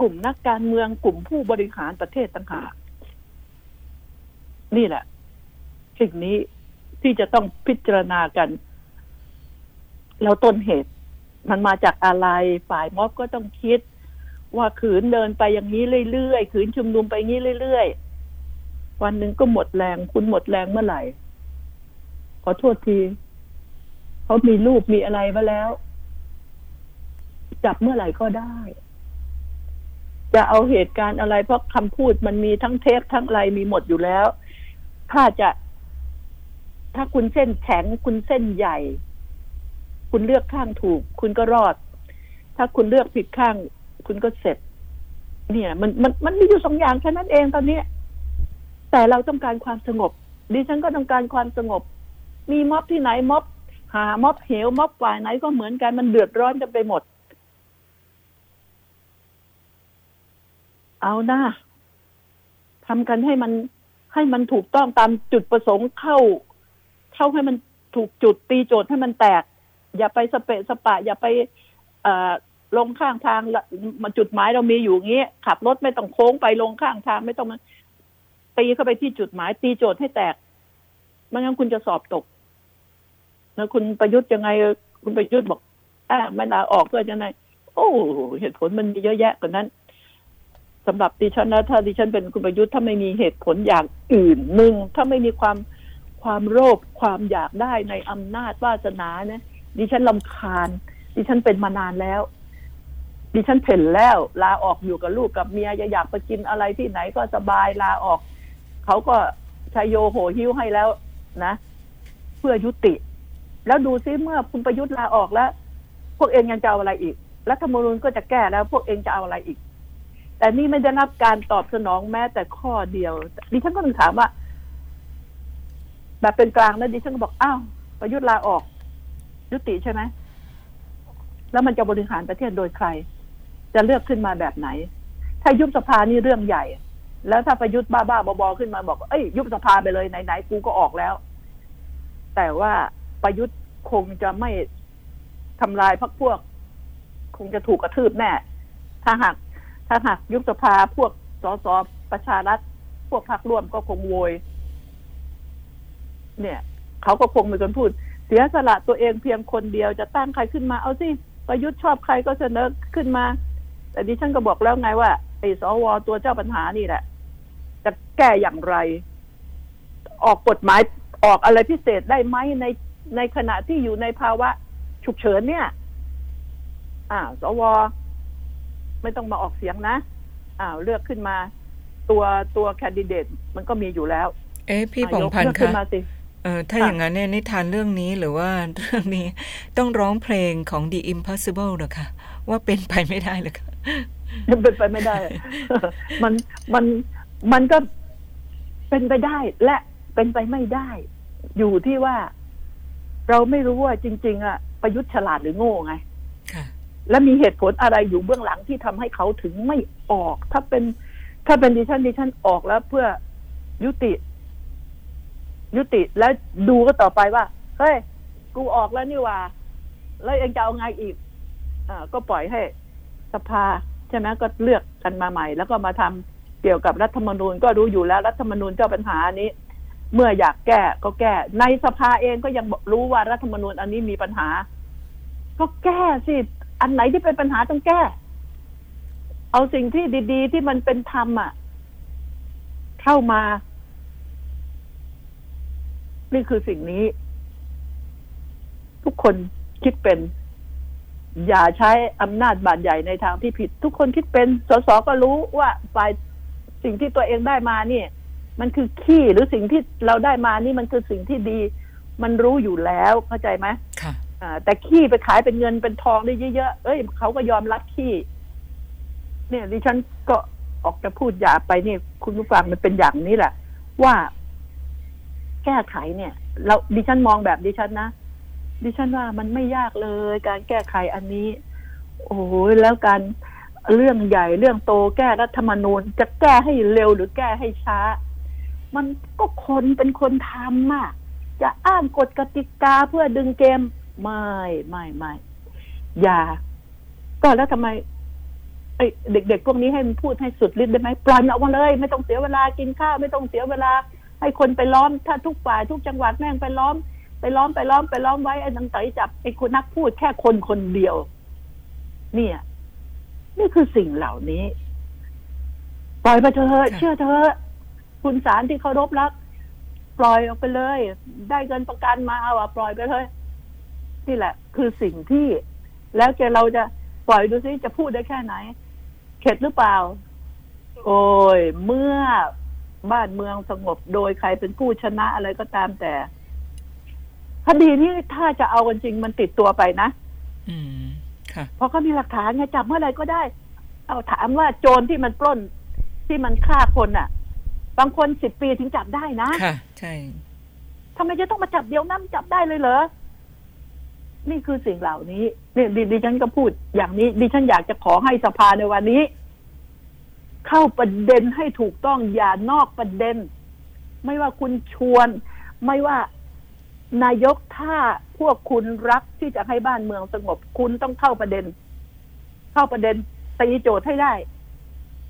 กลุ่มนักการเมืองกลุ่มผู้บริหารประเทศต่างหากนี่แหละ สิ่งนี้ที่จะต้องพิจารณากัน แล้วต้นเหตุ มันมาจากอะไรฝ่ายม็อบก็ต้องคิด ว่าขืนเดินไปอย่างนี้เรื่อยๆขืนชุมนุมไปอย่างนี้เรื่อยๆวันหนึ่งก็หมดแรง คุณหมดแรงเมื่อไหร่ ขอโทษทีเขามีรูปมีอะไรมาแล้ว จับเมื่อไหร่ก็ได้ จะเอาเหตุการณ์อะไร เพราะคำพูดมันมีทั้งเทปทั้งอะไรมีหมดอยู่แล้ว ถ้าจะ ถ้าคุณเส้นแข็งคุณเส้นใหญ่ คุณเลือกข้างถูก คุณก็รอด ถ้าคุณเลือกผิดข้าง คุณก็เสร็จ เนี่ย มันมันมันมีอยู่สองอย่างแค่นั้นเองตอนนี้ แต่เราต้องการความสงบ ดิฉันก็ต้องการความสงบ มีม็อบที่ไหนม็อบหาม็อบเหวม็อบฝ่ายไหนก็เหมือนกันมันเดือดร้อนกันไปหมด เอาหน้าทำกันให้มันให้มันถูกต้องตามจุดประสงค์เข้า เข้าให้มันถูกจุดตีโจทย์ให้มันแตก อย่าไปสเปะสปะ อย่าไปลงข้างทางมาจุดหมายเรามีอยู่งี้ ขับรถไม่ต้องโค้งไปลงข้างทางไม่ต้องมาตีเข้าไปที่จุดหมาย ตีโจทย์ให้แตกไม่งั้นคุณจะสอบตกแล้วคุณประยุทธ์ยังไง คุณประยุทธ์บอกอ่าไม่ลาออกเพื่อจะไงโอ้เหตุผลมันมีเยอะแยะกว่านั้นสำหรับดิฉันนะถ้าดิฉันเป็นคุณประยุทธ์ถ้าไม่มีเหตุผลอย่างอื่นหนึ่งถ้าไม่มีความความโลภความอยากได้ในอำนาจวาสนาเนี่ย ดิฉันลำคาญ ดิฉันเป็นมานานแล้ว ดิฉันเพ่นแล้ว ลาออกอยู่กับลูกกับเมียจะอยากไปกินอะไรที่ไหนก็สบายลาออก เขาก็ชายโยโหหิ้วให้แล้วนะ เพื่อยุติ แล้วดูซิเมื่อคุณประยุทธ์ลาออกแล้ว พวกเองยังจะเอาอะไรอีกรัฐธรรมนูญก็จะแก้แล้ว พวกเองจะเอาอะไรอีก แต่นี่ไม่ได้รับการตอบสนองแม้แต่ข้อเดียว ดิฉันก็ถึงถามว่า แบบเป็นกลางแล้วดิฉันก็บอกอ้าวประยุทธ์ลาออก ยุติใช่ไหมแล้วมันจะบริหารประเทศโดยใคร จะเลือกขึ้นมาแบบไหน ถ้ายุบสภานี่เรื่องใหญ่ แล้วถ้าประยุทธ์บ้าๆบอๆขึ้นมาบอกเอ้ยยุบสภาไปเลยไหนๆกูก็ออกแล้ว แต่ว่าประยุทธ์คงจะไม่ทำลายพรรคพวก คงจะถูกกระทืบแน่ ถ้าหากถ้าหากยุบสภาพวกสสประชารัฐพวกพรรคร่วมก็คงโวย เนี่ย เขาก็คงเป็นคนพูด สียสละตัวเองเพียงคนเดียวจะตั้งใครขึ้นมาเอาสิประยุทธ์ชอบใครก็เสนอขึ้นมา แต่ดิฉันก็บอกแล้วไงว่าไอ้สวตัวเจ้าปัญหานี่แหละ จะแก้อย่างไร ออกกฎหมายออกอะไรพิเศษได้ไหมในในขณะที่อยู่ในภาวะ ฉุกเฉินเนี่ย อ่า สว ไม่ต้องมาออกเสียงนะอ้าวเลือกขึ้นมา ตัวตัวแคนดิเดตมันก็มีอยู่แล้ว เอ๊ะพี่ผงพันธ์เลือกขึ้คะนมาสิ เออถ้าค่ะอย่างนั้นเนี่ยนิทานเรื่องนี้หรือว่าเรื่องนี้ต้องร้องเพลงของ The Impossible เหรอคะว่าเป็นไปไม่ได้เลยค่ะมันเป็นไปไม่ได้ มันมันมันก็เป็นไปได้และเป็นไปไม่ได้ อยู่ที่ว่า เราไม่รู้ว่าจริง ๆ อะ ประยุทธ์ฉลาดหรือโง่ไงค่ะและมีเหตุผลอะไรอยู่เบื้องหลังที่ทำให้เขาถึงไม่ออก ถ้าเป็น ถ้าเป็นดิฉันดิฉันออกแล้วเพื่อยุติ ยุติแล้วดูก็ต่อไปว่าเฮ้ยกูออกแล้วนี่ว่า แล้วยังจะเอาไงอีกอ่าก็ปล่อยให้สภาใช่ไหมก็เลือกกันมาใหม่ แล้วก็มาทำเกี่ยวกับรัฐธรรมนูญก็รู้อยู่แล้วรัฐธรรมนูญเจ้าปัญหานี้ เมื่ออยากแก้ก็แก้ ในสภาเองก็ยังรู้ว่ารัฐธรรมนูญอันนี้มีปัญหา ก็แก้สิอันไหนที่เป็นปัญหาต้องแก้ เอาสิ่งที่ดี ๆ ที่มันเป็นธรรมอะ เข้ามา นี่คือสิ่งนี้ ทุกคนคิดเป็น อย่าใช้อำนาจบาดใหญ่ในทางที่ผิด ทุกคนคิดเป็นสสก็รู้ว่าฝ่ายสิ่งที่ตัวเองได้มานี่ มันคือขี้หรือสิ่งที่เราได้มานี่มันคือสิ่งที่ดี มันรู้อยู่แล้วเข้าใจไหมค่ะอ่าแต่ขี้ไปขายเป็นเงินเป็นทองได้เยอะๆ เอ้ยเขาก็ยอมรับขี้เนี่ยดิฉันก็ออกจะพูดหยาบไปนี่คุณผู้ฟังมันเป็นอย่างนี้แหละ ว่า แก้ไขเนี่ย เราดิฉันมองแบบดิฉันนะ ดิฉันว่ามันไม่ยากเลย การแก้ไขอันนี้ โอ้ยแล้วการเรื่องใหญ่เรื่องโตแก้รัฐธรรมนูญ จะแก้ให้เร็วหรือแก้ให้ช้า มันก็คนเป็นคนทำอะจะอ้างกฎกติกาเพื่อดึงเกม ไม่ไม่ไม่อย่า ก็แล้วทำไมเด็กๆพวกนี้ให้มันพูดให้สุดฤทธิ์ได้ไหมปล่อยมันออกมาเลย ไม่ต้องเสียเวลากินข้าวไม่ต้องเสียเวลา ให้คนไปล้อมถ้าทุกฝ่ายทุกจังหวัดแม่งไปล้อม ไปล้อมไปล้อมไปล้อมไว้ไอ้นังไตจับไอ้คนนักพูดแค่คนคนเดียว เนี่ย นี่คือสิ่งเหล่านี้ปล่อยไปเถอะเชื่อเถอะคุณสารที่เคารพรัก ปล่อยออกไปเลย ได้เงินประกันมาเอาอะปล่อยไปเลยนี่แหละ คือสิ่งที่แล้วจะเราจะปล่อยดูซิจะพูดได้แค่ไหน เข็ดหรือเปล่า โอ้ย เมื่อ บ้านเมืองสงบโดยใครเป็นผู้ชนะอะไรก็ตามแต่คดีนี้ถ้าจะเอากันจริงมันติดตัวไปนะอืมค่ะเพราะเขามีหลักฐานไงจับเมื่อไหร่ก็ได้ เอาถามว่าโจรที่มันปล้น ที่มันฆ่าคนอะ บางคนสิบปีถึงจับได้นะค่ะ ใช่ทำไมจะต้องมาจับเดียวน้ำจับได้เลยเหรอนี่คือสิ่งเหล่านี้นี่ดิดิฉันก็พูดอย่างนี้ ดิฉันอยากจะขอให้สภาในวันนี้ เข้าประเด็นให้ถูกต้องอย่านอกประเด็น ไม่ว่าคุณชวน ไม่ว่านายกถ้าพวกคุณรักที่จะให้บ้านเมืองสงบ คุณต้องเข้าประเด็น เข้าประเด็นตีโจทย์ให้ได้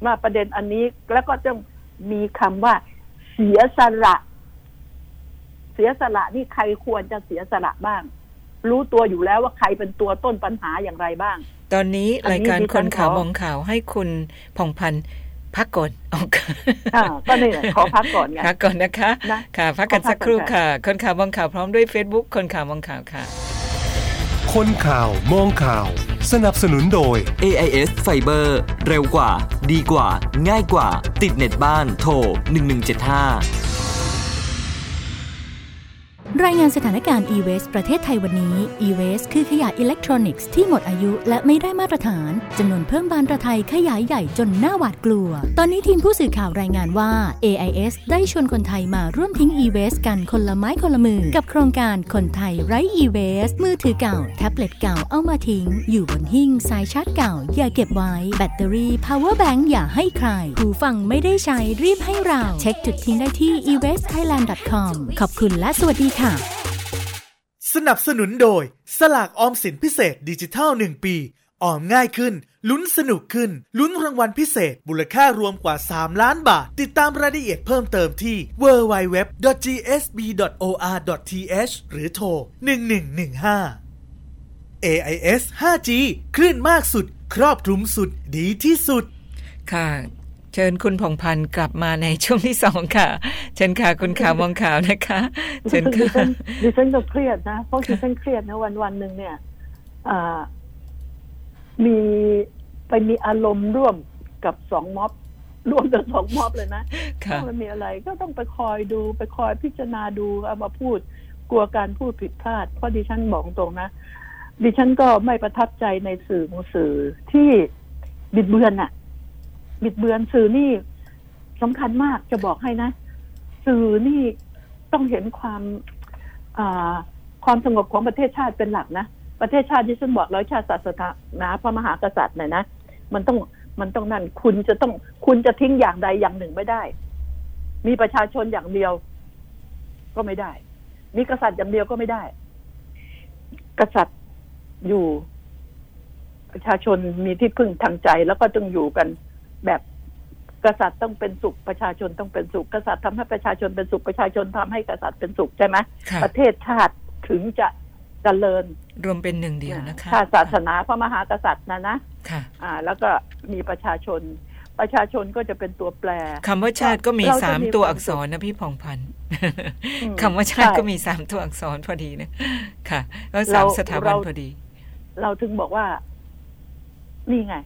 มาประเด็นอันนี้แล้วก็ต้องมีคำว่า เสียสละ เสียสละนี่ใครควรจะเสียสละบ้าง รู้ตัวอยู่แล้วว่าใครเป็นตัวต้นปัญหาอย่างไรบ้าง ตอนนี้อันนี้รายการดิฉัคนนข่าวขอมองข่าวให้คุณผ่องพันธ์ พักก่อนออกอ่าก็นี่แหละขอพักก่อนไงพักก่อนนะคะนะค่ะ พักกันขอพักสักครู่ก่อนค่ะค่ะ คนข่าวมองข่าวพร้อมด้วย Facebook คนข่าวมองข่าวค่ะ คนข่าวมองข่าว สนับสนุนโดย AIS Fiber เร็วกว่า ดีกว่า ง่ายกว่า ติดเน็ตบ้านโทร1175 รายงานสถานการณ์ e-waste ประเทศไทยวันนี้ e-waste คือขยะอิเล็กทรอนิกส์ที่หมดอายุและไม่ได้มาตรฐานจำนวนเพิ่มบานตะไทขยายใหญ่จนน่าหวาดกลัว ตอนนี้ทีมผู้สื่อข่าวรายงานว่า AIS ได้ชวนคนไทยมาร่วมทิ้ง e-waste กันคนละไม้คนละมือ กับโครงการคนไทยไร้ e-waste มือถือเก่า แท็บเล็ตเก่าเอามาทิ้ง อยู่บนหิ้งสายชาร์จเก่า อย่าเก็บไว้ แบตเตอรี่ power bank อย่าให้ใครหูฟังไม่ได้ใช้รีบให้เรา เช็คจุดทิ้งได้ที่ e-wastethailand.com ขอบคุณและสวัสดีค่ะสนับสนุนโดย สลากออมสินพิเศษดิจิทัล 1 ปี ออมง่ายขึ้น ลุ้นสนุกขึ้น ลุ้นรางวัลพิเศษมูลค่ารวมกว่า 3 ล้านบาท ติดตามรายละเอียดเพิ่มเติมที่ www.gsb.or.th หรือโทร 1115 AIS 5G คลื่นมากสุด ครอบคลุมสุดดีที่สุด ค่ะ เชิญคุณพงพันธ์กลับมาในช่วงที่สองค่ะ เชิญค่ะ คุณข่าวมองข่าวนะคะ เชิญดิค่ะฉันดิฉันก็เครียดนะ เพราะดิฉันเครียดนะวันวันหนึ่งเนี่ยอ่ามีไปมีอารมณ์ร่วมกับสองม็อบร่วมกับสองม็อบเลยนะค่ะถ้ามันมีอะไรก็ต้องไปคอยดูไปคอยพิจารณาดูเอามาพูดกลัวการพูดผิดพลาด เพราะดิฉันบอกตรงนะ ดิฉันก็ไม่ประทับใจในสื่อมงสื่อที่บิดเบือนน่ะ บิดเบือนสื่อนี่สำคัญมากจะบอกให้นะ สื่อนี่ต้องเห็นความอความสงบของประเทศชาติเป็นหลักนะประเทศชาติที่ฉันบอกแล้วชาติศาสนาพระมหากษัตริย์เนี่ยนะมันต้องมันต้องนั่นคุณจะต้องคุณจะทิ้งอย่างใดอย่างหนึ่งไม่ได้ มีประชาชนอย่างเดียว ก็ไม่ได้ มีกษัตริย์อย่างเดียวก็ไม่ได้ กษัตริย์อยู่ ประชาชนมีที่พึ่งทางใจแล้วก็ต้องอยู่กัน แบบกษัตริย์ต้องเป็นสุขประชาชนต้องเป็นสุขกษัตริย์ทำให้ประชาชนเป็นสุขประชาชนทำให้กษัตริย์เป็นสุขใช่ไหมค่ะประเทศชาติถึงจะเจริญรวมเป็นหนึ่งเดียวนะคะชาติศาสนาพระมหากษัตริย์นะนะค่ะอ่า แล้วก็มีประชาชน ประชาชนก็จะเป็นตัวแปรคำว่าชาติก็มีเราจะสามมีตัวความอักษรนะพี่พองพันธ์อืมคำว่าชาติใช่ก็มีสามตัวอักษรพอดีนะค่ะ แล้วสาเรามสถาบันเราพอดี เราถึงบอกว่า นี่ไง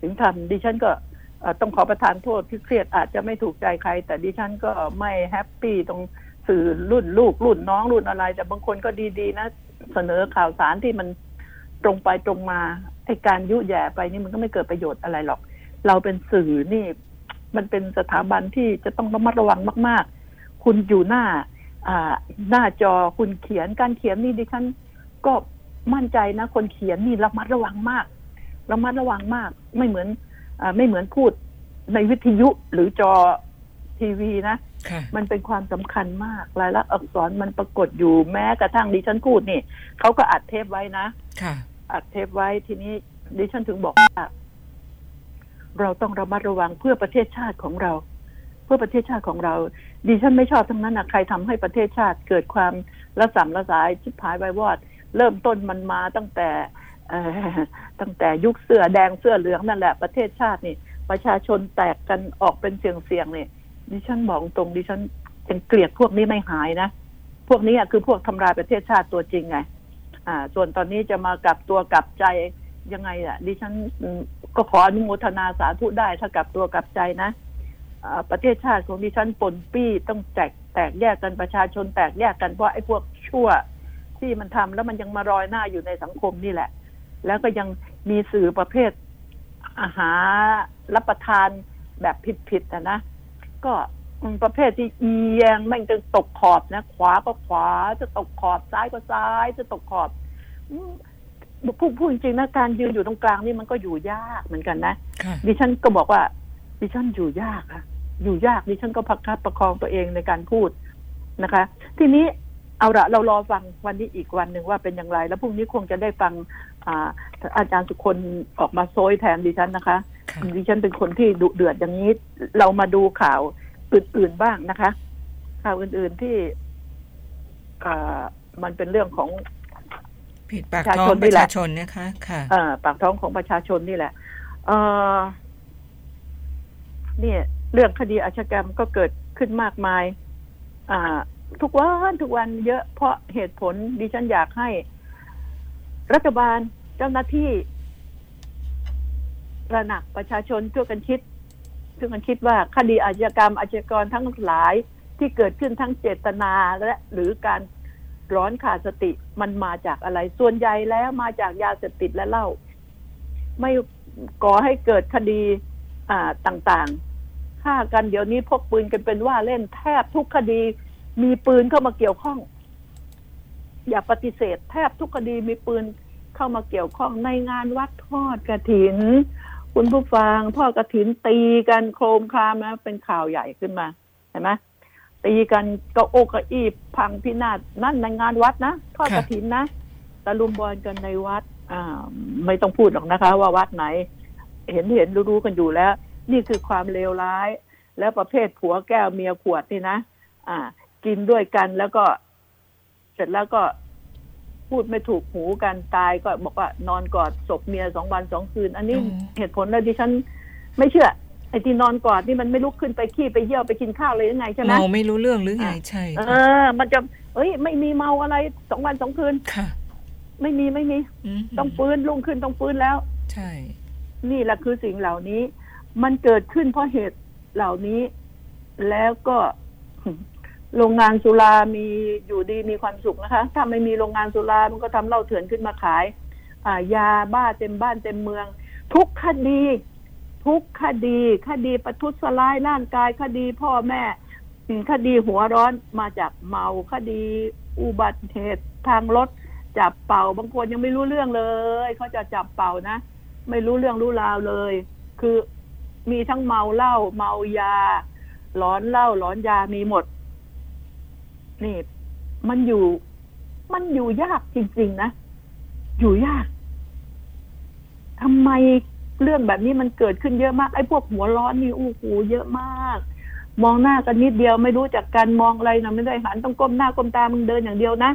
ถึงทำดิฉันก็เอ่อ ต้องขอประทานโทษที่เครียดอาจจะไม่ถูกใจใคร แต่ดิฉันก็ไม่แฮปปี้ตรงสื่อรุ่นลูกรุ่นน้องรุ่นอะไร แต่บางคนก็ดีๆนะ เสนอข่าวสารที่มันตรงไปตรงมาไอการยุแย่ไปนี่มันก็ไม่เกิดประโยชน์อะไรหรอก เราเป็นสื่อนี่ มันเป็นสถาบันที่จะต้องระมัดระวังมาก ๆ คุณอยู่หน้า อ่า หน้าจอคุณเขียนการเขียนนี่ดิฉันก็มั่นใจนะ คนเขียนนี่ระมัดระวังมากระมัดระวังมาก ไม่เหมือน ไม่เหมือนพูดในวิทยุหรือจอทีวีนะค่ะมันเป็นความสำคัญมากรายลักษณ์อักษรมันปรากฏอยู่แม้กระทั่งดิฉันพูดนี่เขาก็อัดเทปไว้นะค่ะ อัดเทปไว้ทีนี้ดิฉันถึงบอกว่าเราต้องระมัดระวังเพื่อประเทศชาติของเรา เพื่อประเทศชาติของเรา ดิฉันไม่ชอบทั้งนั้นนะใครทำให้ประเทศชาติเกิดความระสำระสายชิบหายไปวอด เริ่มต้นมันมาตั้งแต่เอ่อ ตั้งแต่ยุคเสื้อแดงเสื้อเหลืองนั่นแหละประเทศชาตินี่ ประชาชนแตกกันออกเป็นเสียงๆเนี่ยดิฉันบอกตรงดิฉันยังเกลียดพวกนี้ไม่หายนะ พวกนี้อะคือพวกทำลายประเทศชาติตัวจริงไง อ่า ส่วนตอนนี้จะมากลับตัวกลับใจยังไงอะดิฉันก็ขออนุโมทนาสาธุได้ถ้ากลับตัวกลับใจนะประเทศชาติของดิฉันปนปี้ต้องแตกแตกแยกกันประชาชนแตกแยกกันเพราะไอ้พวกชั่ว ที่มันทำแล้วมันยังมารอยหน้าอยู่ในสังคมนี่แหละ แล้วก็ยังมีสื่อประเภทอาหารรับประทานแบบผิดๆนะนะก็อืมประเภทที่เอียงแม่งจะตกขอบนะ ขวาก็ขวาจะตกขอบซ้ายก็ซ้าย จะตกขอบอืมพูดพูดจริงๆนะการยืนอยู่ตรงกลางนี่มันก็อยู่ยากเหมือนกันนะค่ะดิฉันก็บอกว่า ดิฉันอยู่ยากอะอยู่ยากดิฉันก็พักคับประคองตัวเองในการพูดนะคะ ทีนี้ เอาละเรารอฟังวันนี้อีกวันหนึ่งว่าเป็นอย่างไร แล้วพรุ่งนี้คงจะได้ฟังอ่าอาจารย์สุคนออกมาโซยแทนดิฉันนะคะค่ะดิฉันเป็นคนที่ดุเดือดอย่างนี้ เรามาดูข่าวอื่นๆบ้างนะคะ ข่าวอื่นๆที่อ่ามันเป็นเรื่องของผิดปากประชาท้อชงนปนี่ระแหชาละชนนะคะค่ะเอ่อปากท้องของประชาชนนี่แหละเอ่อเนี่ย เรื่องคดีอาชญากรรมก็เกิดขึ้นมากมาย อ่า ทุกวันทุกวันเยอะเพราะเหตุผลดิฉันอยากให้ รัฐบาลเจ้าหน้าที่ระหนักประชาชนช่วยกันคิดช่วยกันคิดว่าคดีอาชญากรรมอาชญากรทั้งหลายที่เกิดขึ้นทั้งเจตนาและหรือการร้อนขาดสติมันมาจากอะไร ส่วนใหญ่แล้วมาจากยาเสพติดและเหล้าไม่ก่อให้เกิดคดีอ่าต่างๆฆ่ากันเดี๋ยวนี้พกปืนกันเป็นว่าเล่นแทบทุกคดี มีปืนเข้ามาเกี่ยวข้อง อย่าปฏิเสธ แทบทุกคดีมีปืนเข้ามาเกี่ยวข้องในงานวัดทอดกระถิน คุณผู้ฟังทอดกระถินตีกันโครมครามนะเป็นข่าวใหญ่ขึ้นมาเห็นไหมตีกันก็โอกระอีพังพินาศนั่นในงานวัดนะทอดกระถินนะตะลุมบอลกันในวัด อ่า ไม่ต้องพูดหรอกนะคะ ว่าวัดไหน เห็นเห็นรู้ๆกันอยู่แล้ว นี่คือความเลวร้าย แล้วประเภทผัวแก้วเมียขวดนี่นะอ่า กินด้วยกัน แล้วก็ เสร็จแล้วก็พูดไม่ถูกหูกันตายก็บอกว่านอนกอดศพเมียสองวันสองคืน อันนี้อืมเหตุผลเลยดิฉันไม่เชื่อไอ้ที่นอนกอดนี่มันไม่ลุกขึ้นไปขี้ไปเยี่ยวไปกินข้าวเลยยังไงใช่ไหมเมาไม่รู้เรื่องหรือไงอะใช่เอค่ะอมันจะเอ้ย ไม่มีเมาอะไรสองวันสองคืนค่ะ ไม่มีไม่มีมต้องฟื้นรุ่งขึ้นต้องฟื้นแล้ว ใช่ นี่แหละคือสิ่งเหล่านี้ มันเกิดขึ้นเพราะเหตุเหล่านี้ แล้วก็ โรงงานสุรามีอยู่ดีมีความสุขนะคะ ถ้าไม่มีโรงงานสุรามันก็ทำเหล้าเถื่อนขึ้นมาขายอ่ายาบ้าเต็มบ้านเต็มเมือง ทุกคดี ทุกคดี คดีประทุษร้ายร่างกายคดีพ่อแม่คดีหัวร้อนมาจากเมาคดีอุบัติเหตุทางรถจับเป่าบางคนยังไม่รู้เรื่องเลยเขาจะจับเป่านะ ไม่รู้เรื่องรู้ราวเลย คือมีทั้งเมาเหล้าเมายาหลอนเหล้าหลอนยามีหมด นี่ มันอยู่ มันอยู่ยากจริง ๆ นะ อยู่ยากทำไมเรื่องแบบนี้มันเกิดขึ้นเยอะมาก ไอ้พวกหัวร้อนนี่อู้หูเยอะมาก มองหน้ากันนิดเดียวไม่รู้จักกันมองอะไรนะไม่ได้หันต้องก้มหน้าก้มตามึงเดินอย่างเดียวนะ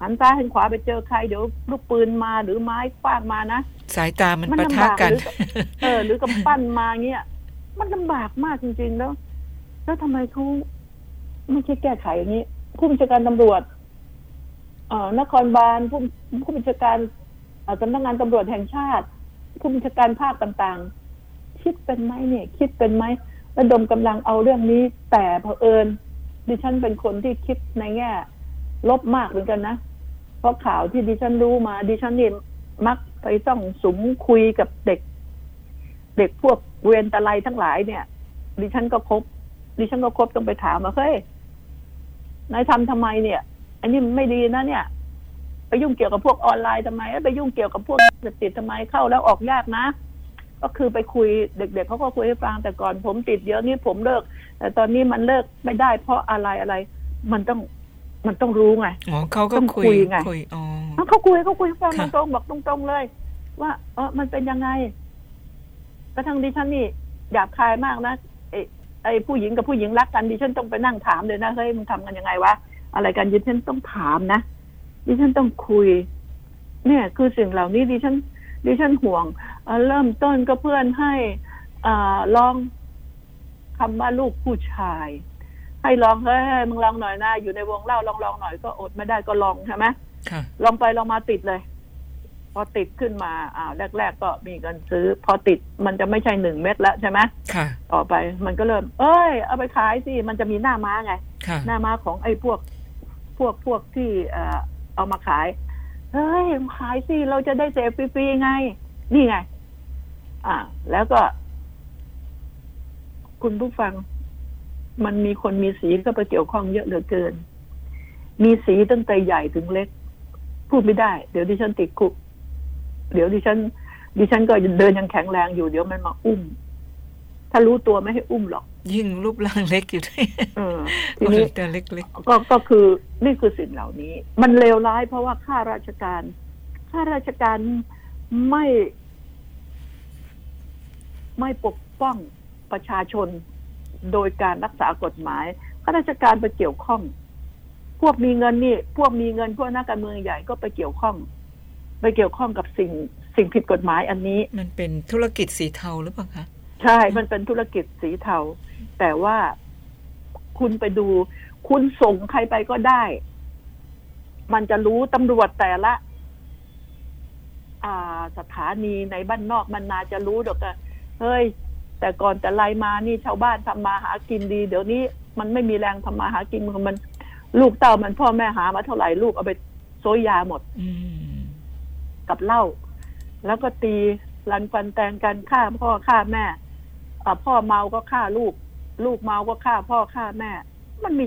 หันซ้ายหันขวาไปเจอใครเดี๋ยวลูกปืนมาหรือไม้ฟาดมานะสายตามันมันปะลำทะบากกันหรือเออ หรือกำปั้นมาเงี้ยมันลำบากมากจริง ๆ แล้ว แล้วทำไมเขาไม่คิดแก้ไขอย่างนี้ ผู้บัญชาการตำรวจเอ่อนครบาลผู้ผู้บัญชาการสำนักงานตำรวจแห่งชาติ ผู้บัญชาการภาคต่างๆ คิดเป็นไหมเนี่ย คิดเป็นไหมระดมกำลังเอาเรื่องนี้ แต่เผอิญดิฉันเป็นคนที่คิดในแง่ ลบมากเหมือนกันนะเพราะข่าวที่ดิฉันรู้มา ดิฉันเนี่ยมักไปต้องสุมคุยกับเด็ก เด็กพวกเวรตะไลทั้งหลายเนี่ย ดิฉันก็คบดิฉันก็คบต้องไปถามว่าเฮ้ย นายทำทำไมเนี่ย อันนี้มันไม่ดีนะเนี่ย ไปยุ่งเกี่ยวกับพวกออนไลน์ทำไมไปยุ่งเกี่ยวกับพวกเสพติดทำไมเข้าแล้วออกยากนะ ก็คือไปคุยเด็ก ๆเขาก็คุยให้ฟังแต่ก่อนผมติดเยอะนี่ผมเลิก แต่ตอนนี้มันเลิกไม่ได้ เพราะอะไรอะไร มันต้องมันต้องรู้ไงอ๋อเขาก็ต้องคุคุยยไงคุยอ๋ออ้าวเขาคุยเขาคุยให้ฟังค่ะตรงๆบอกตรงๆเลย ว่าเออมันเป็นยังไงกระทั่งดิฉันนี่หยาบคายมากนะ ไอ้ไอ้ผู้หญิงกับผู้หญิงรักกันดิฉันต้องไปนั่งถามเลยนะเฮ้ยมึงทำกันยังไงวะอะไรกันดิฉันต้องถามนะดิฉันต้องคุย เนี่ย คือสิ่งเหล่านี้ดิฉันดิฉันห่วงเอ่อเริ่มต้นก็เพื่อนให้อ่าลองคำว่าลูกผู้ชาย ให้ลองเฮ้ยมึงลองหน่อยนะอยู่ในวงเล่าลองลองหน่อยก็อดไม่ได้ก็ลองใช่ไหมค่ะลองไปลองมาติดเลย พอติดขึ้นมาอ้าวแรก ๆ ก็มีเงินซื้อ พอติดมันจะไม่ใช่หนึ่งเม็ดแล้วใช่ไหมค่ะ ต่อไปมันก็เริ่ม เอ้ย เอาไปขายสิมันจะมีหน้าม้าไงค่ะหน้าม้าของไอ้พวก พวกพวกที่เอ่อเอามาขายเฮ้ยขายสิเราจะได้เสพฟรีๆไง นี่ไง อ่า แล้วก็ คุณผู้ฟัง มันมีคนมีสีก็ไปเกี่ยวข้องเยอะเหลือเกิน มีสีตั้งแต่ใหญ่ถึงเล็ก พูดไม่ได้ เดี๋ยวดิฉันติดคุก เดี๋ยวดิฉัน ดิฉันก็เดินยังแข็งแรงอยู่เดี๋ยวมันมาอุ้ม ถ้ารู้ตัวไม่ให้อุ้มหรอก ยิ่งรูปร่างเล็กอยู่ด้วยเออทีนี้แต่เล็กก็ก็คือนี่คือสิ่งเหล่านี้ มันเลวร้ายเพราะว่าข้าราชการข้าราชการไม่ ไม่ปกป้องประชาชนโดยการรักษากฎหมายข้าราชการไปเกี่ยวข้อง พวกมีเงินนี่ พวกมีเงินพวกนักการเมืองใหญ่ก็ไปเกี่ยวข้อง ไปเกี่ยวข้องกับสิ่งสิ่งผิดกฎหมายอันนี้ๆมันเป็นธุรกิจสีเทาหรือเปล่าคะใช่ มันเป็นธุรกิจสีเทา แต่ว่าคุณไปดู คุณส่งใครไปก็ได้ มันจะรู้ตำรวจแต่ละอ่าสถานีในบ้านนอกมันนาจะรู้ดอกอะเฮ้ย แต่ก่อนแต่ไรมานี่ชาวบ้านทำมาหากินดี เดี๋ยวนี้มันไม่มีแรงทำมาหากินมันมัน ลูกเต่ามันพ่อแม่หามาเท่าไหร่ลูกเอาไปโซยยาหมด อืม กับเหล้าแล้วก็ตีรันฟันแตงกันฆ่าพ่อฆ่าแม่พ่อเมาก็ฆ่าลูก ลูกเมาก็ฆ่าพ่อฆ่าแม่ มันมี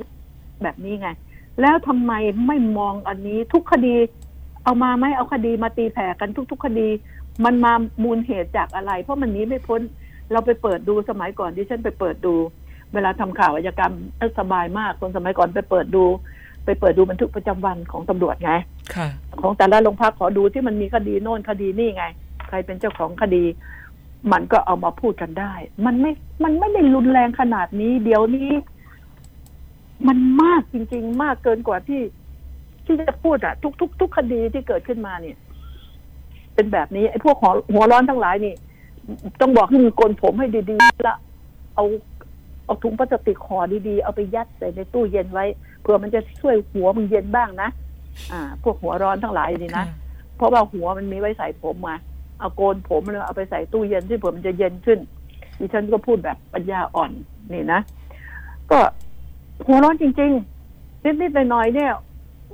แบบนี้ไง แล้วทำไมไม่มองอันนี้ทุกคดี เอามาไหมเอาคดีมาตีแผ่กันทุก ๆ คดี มันมามูลเหตุจากอะไร เพราะมันหนี้ไม่พ้นเราไปเปิดดูสมัยก่อนที่ฉันไปเปิดดู เวลาทำข่าวอาชญากรรมสบายมากคนสมัยก่อนไปเปิดดู ไปเปิดดูบันทึกประจำวันของตำรวจไง ของแต่ละโรงพักขอดูที่มันมีคดีโน่นคดีนี่ไง ใครเป็นเจ้าของคดี มันก็เอามาพูดกันได้ มันไม่ มันไม่ได้รุนแรงขนาดนี้ เดี๋ยวนี้ มันมากจริง ๆ มากเกินกว่าที่ ที่จะพูดอะทุกทุกทุกคดีที่เกิดขึ้นมาเนี่ย เป็นแบบนี้ไอ้พวกหัวหัวร้อนทั้งหลายนี่ ต้องบอกให้มึงโกนผมให้ดีๆละเอาเอาถุงพลาสติกห่อดีๆ เอาไปยัดใส่ในตู้เย็นไว้เผื่อมันจะช่วยหัวมึงเย็นบ้างนะ อ่า พวกหัวร้อนทั้งหลายนี่นะ เพราะว่าหัวมันมีไว้ใส่ผมมา เอาโกนผมแล้วเอาไปใส่ตู้เย็นที่ผมมันจะเย็นขึ้น ดิฉันก็พูดแบบปัญญาอ่อนนี่นะ ก็หัวร้อนจริงๆ นิดๆหน่อยๆเนี่ย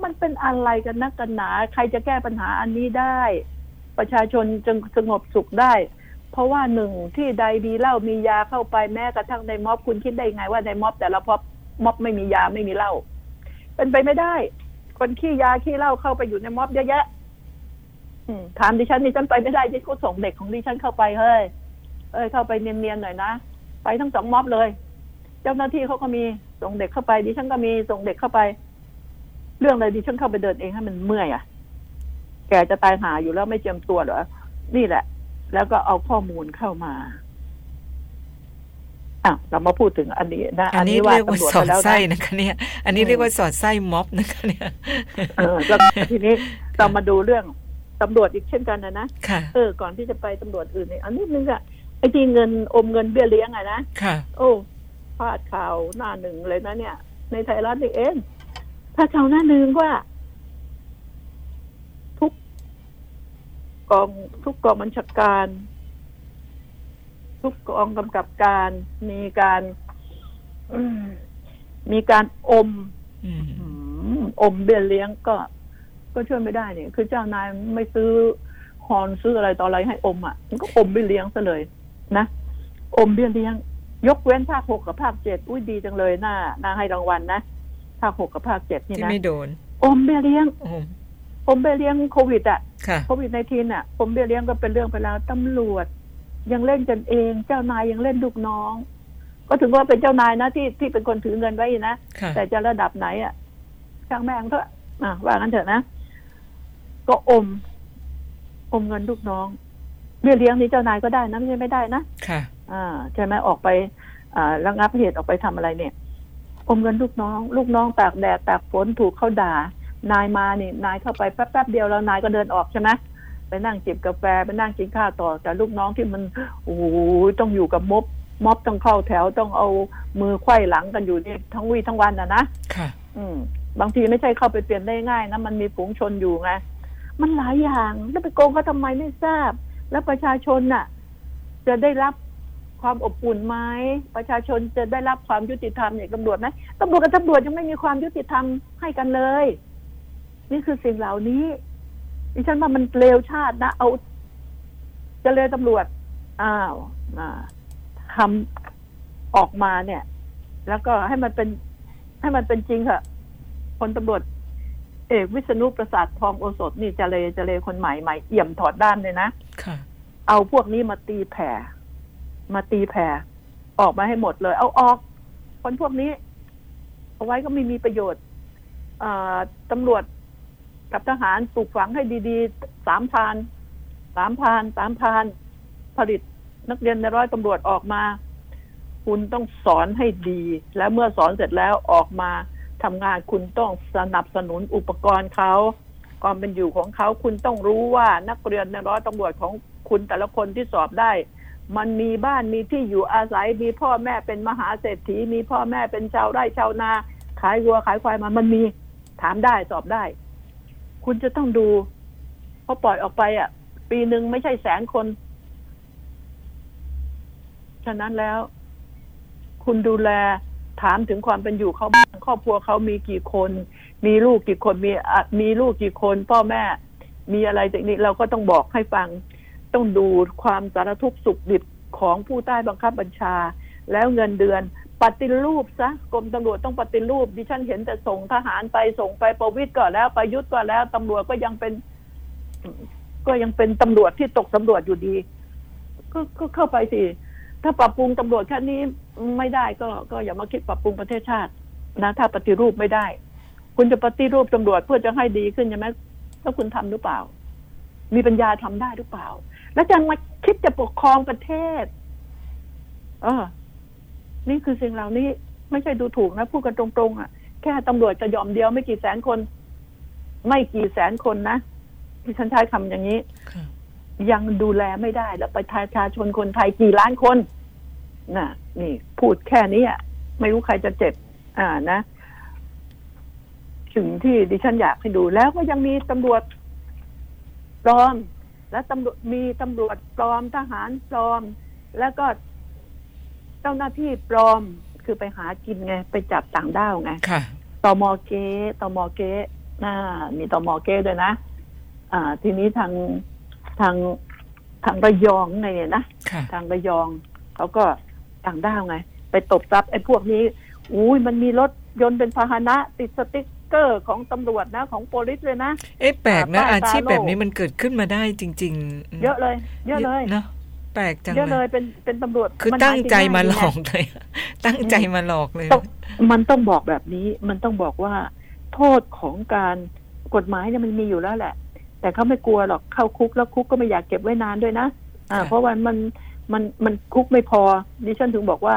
มันเป็นอะไรกันนักกันหนา ใครจะแก้ปัญหาอันนี้ได้ ประชาชนจึงสงบสุขได้ เพราะว่าหนึ่งที่ใดมีเหล้ามียาเข้าไปแม้กระทั่งในม็อบคุณคิดได้ไงว่าในม็อบแต่ละม็อบม็อบไม่มียาไม่มีเหล้าเป็นไปไม่ได้ คนขี้ยาขี้เหล้าเข้าไปอยู่ในม็อบเยอะแยะอืมถามดิฉันดิฉันไปไม่ได้ดิฉันก็ส่งเด็กของดิฉันเข้าไปเฮ้ยเอ้ยเข้าไปเนียนๆหน่อยนะไปทั้งสองม็อบเลย เจ้าหน้าที่เขาก็มีส่งเด็กเข้าไปดิฉันก็มีส่งเด็กเข้าไป เรื่องอะไรดิฉันเข้าไปเดินเองให้มันเมื่อยอะ แกจะตายหาอยู่แล้วไม่เจียมตัวเหรอนี่แหละ แล้วก็เอาข้อมูลเข้ามา อะเรามาพูดถึงอันนี้นะ อันนี้ว่าเรียกว่าตำรวจสอไปดแล้วไส้นะนะคะเนี่ย อันนี้เรียกว่าสอดไส้ม็อบนะคะเนี่ยเออแล้วทีนี้เรามาดูเรื่องตำรวจอีกเช่นกันนะนะค่ะเออก่อนที่จะไปตำรวจอื่นเนี่ยอันนี้นึงอะไอ้ที่เงินอมเงินเบี้ยเลี้ยงอะนะค่ะ โอ้พลาดข่าวหน้าหนึ่งเลยนะเนี่ย ในไทยรัฐนี่เองพลาดข่าวหน้าหนึ่งว่า ทุกกองทุกกองบัญชาการ ทุกกองกำกับการมีการอืมมีการอมอืมอืมอมเบี้ยเลี้ยงก็ ก็ช่วยไม่ได้เนี่ยคือเจ้านายไม่ซื้อฮอนซื้ออะไรต่ออะไรให้อมอะมันก็อมเบี้ยเลี้ยงซะเลยนะอมเบี้ยเลี้ยง ยกเว้นภาคหกกับภาคเจ็ดอุ้ยดีจังเลยน่าน่าให้รางวัลนะภาคหกกับภาคเจ็ดนี่ที่นะไม่โดน อมเบี้ยเลี้ยงโอ้อมเบี้ยเลี้ยงโควิดอะค่ะโควิดในทีนอะอมเบี้ยเลี้ยงก็เป็นเรื่องไปแล้วตำรวจ ยังเล่นกันเอง เจ้านายยังเล่นลูกน้อง ก็ถือว่าเป็นเจ้านายนะที่ที่เป็นคนถือเงินไว้นะค่ะแต่จะระดับไหนอะช่างแม่งเถอะอะว่างั้นเถอะนะก็อม อมเงินลูกน้องเบี้ยเลี้ยงนี้เจ้านายก็ได้นะไม่ใช่ไม่ได้นะค่ะ อ่าใช่ไหมออกไป อ่าระงับเหตุออกไปทำอะไรเนี่ยอมเงินลูกน้อง ลูกน้องตากแดดตากฝนถูกเขาด่า นายมานี่นายเข้าไปแป๊บๆเดียวแล้วนายก็เดินออกใช่ไหม ไปนั่งจิบกาแฟไปนั่งกินข้าวต่อ แต่ลูกน้องที่มันโอ้โหต้องอยู่กับม็อบม็อบต้องเข้าแถวต้องเอามือไขว้หลังกันอยู่นี่ทั้งวี่ทั้งวันนะนะค่ะ อืม บางทีไม่ใช่เข้าไปเปลี่ยนได้ง่ายนะมันมีฝูงชนอยู่ไงมันหลายอย่างแล้วไปโกงเขาทำไมไม่ทราบ แล้วประชาชนน่ะ จะได้รับความอบอุ่นไหมประชาชนจะได้รับความยุติธรรมอย่างตำรวจไหมตำรวจกับตำรวจยังไม่มีความยุติธรรมให้กันเลย นี่คือสิ่งเหล่านี้ ดิฉันว่ามันเลวชาตินะ เอาเจะเลยตำรวจ อ้าวอ่าทำออกมาเนี่ย แล้วก็ให้มันเป็น ให้มันเป็นจริงเถอะพลตำรวจ เอกวิษณุประสาททองโอสถนี่เจเลเจเลคนใหม่ใหม่เอี่ยมถอดด้านเลยนะค่ะ เอาพวกนี้มาตีแผ่ มาตีแผ่ ออกมาให้หมดเลย เอาออก คนพวกนี้ เอาไว้ก็ไม่มีประโยชน์อ่าตำรวจ กับทหารปลูกฝังให้ดีๆสามพานสามพานสามพานผลิตนักเรียนในร้อยตำรวจออกมา คุณต้องสอนให้ดี แล้วเมื่อสอนเสร็จแล้วออกมาทำงานคุณต้องสนับสนุนอุปกรณ์เขาความเป็นอยู่ของเขาคุณต้องรู้ว่านักเรียนในร้อยตำรวจของคุณแต่ละคนที่สอบได้ มันมีบ้านมีที่อยู่อาศัยมีพ่อแม่เป็นมหาเศรษฐี มีพ่อแม่เป็นชาวไร่ชาวนา ขายวัวขายควายมามันมี ถามได้สอบได้ คุณจะต้องดูเพราะปล่อยออกไปอะ ปีหนึ่งไม่ใช่แสนคน ฉะนั้นแล้ว คุณดูแลถามถึงความเป็นอยู่เขาบ้างครอบครัวเขามีกี่คน มีลูกกี่คนมีอะมีลูกกี่คน พ่อแม่ มีอะไรจากนี้เราก็ต้องบอกให้ฟัง ต้องดูความสารทุกข์สุขดิบของผู้ใต้บังคับบัญชา แล้วเงินเดือน ปฏิรูปซะกรมตำรวจต้องปฏิรูป ดิฉันเห็นแต่ส่งทหารไปส่งไปประวิตรก่อนแล้วประยุทธ์ก่อนแล้วตำรวจก็ยังเป็น ก็ยังเป็นตำรวจที่ตกสำรวจอยู่ดี ก็ก็เข้าไปสิถ้าปรับปรุงตำรวจแค่นี้ไม่ได้ก็ก็อย่ามาคิดปรับปรุงประเทศชาตินะถ้าปฏิรูปไม่ได้ คุณจะปฏิรูปตำรวจเพื่อจะให้ดีขึ้นใช่ไหมถ้าคุณทำหรือเปล่า มีปัญญาทำได้หรือเปล่า แล้วจะมาคิดจะปกครองประเทศ เออ นี่คือสิ่งเหล่านี้ไม่ใช่ดูถูกนะพูดกันตรงๆอะแค่ตำรวจจะยอมเดียวไม่กี่แสนคน ไม่กี่แสนคนนะที่ฉันใช้คำอย่างนี้ค่ะยังดูแลไม่ได้ แล้วประชาชนคนไทยกี่ล้านคนน่ะ นี่พูดแค่นี้อะไม่รู้ใครจะเจ็บ อ่านะถึงที่ดิฉันอยากให้ดูแล้วก็ยังมีตำรวจปลอม และตำรวจมีตำรวจปลอมทหารปลอม แล้วก็ เจ้าหน้าที่ปลอมคือไปหากินไง ไปจับต่างด้าวไงค่ะตมเก๊ตมเก๊น่ามีตมเก๊ด้วยนะ อ่า ทีนี้ทางทางทางระยองไงนะค่ะทางระยองเขาก็ต่างด้าวไง ไปตบทรัพย์ไอ้พวกนี้อุ้ยมันมีรถยนต์เป็นพาหนะติดสติ๊กเกอร์ของตำรวจนะของโปลิสเลยนะ เอ๊ะแปลกนะป้ายอาชีพตาโล่แบบนี้มันเกิดขึ้นมาได้จริง ๆ เยอะเลย เยอะเลยเนาะ แปลกจังเยอะเลเลยยเป็นเป็นตำรวจคือมันตั้งใจมาหหลกินง่ยอกเลย ตั้งใจมาหลอกเลยต้องมันต้องบอกแบบนี้ มันต้องบอกว่า โทษของการกฎหมายเนี่ยมันมีอยู่แล้วแหละ แต่เขาไม่กลัวหรอกเข้าคุกแล้วคุกก็ไม่อยากเก็บไว้นานด้วยนะอ่าค่ะเพราะว่ามันมันมันคุกไม่พอดิฉันถึงบอกว่า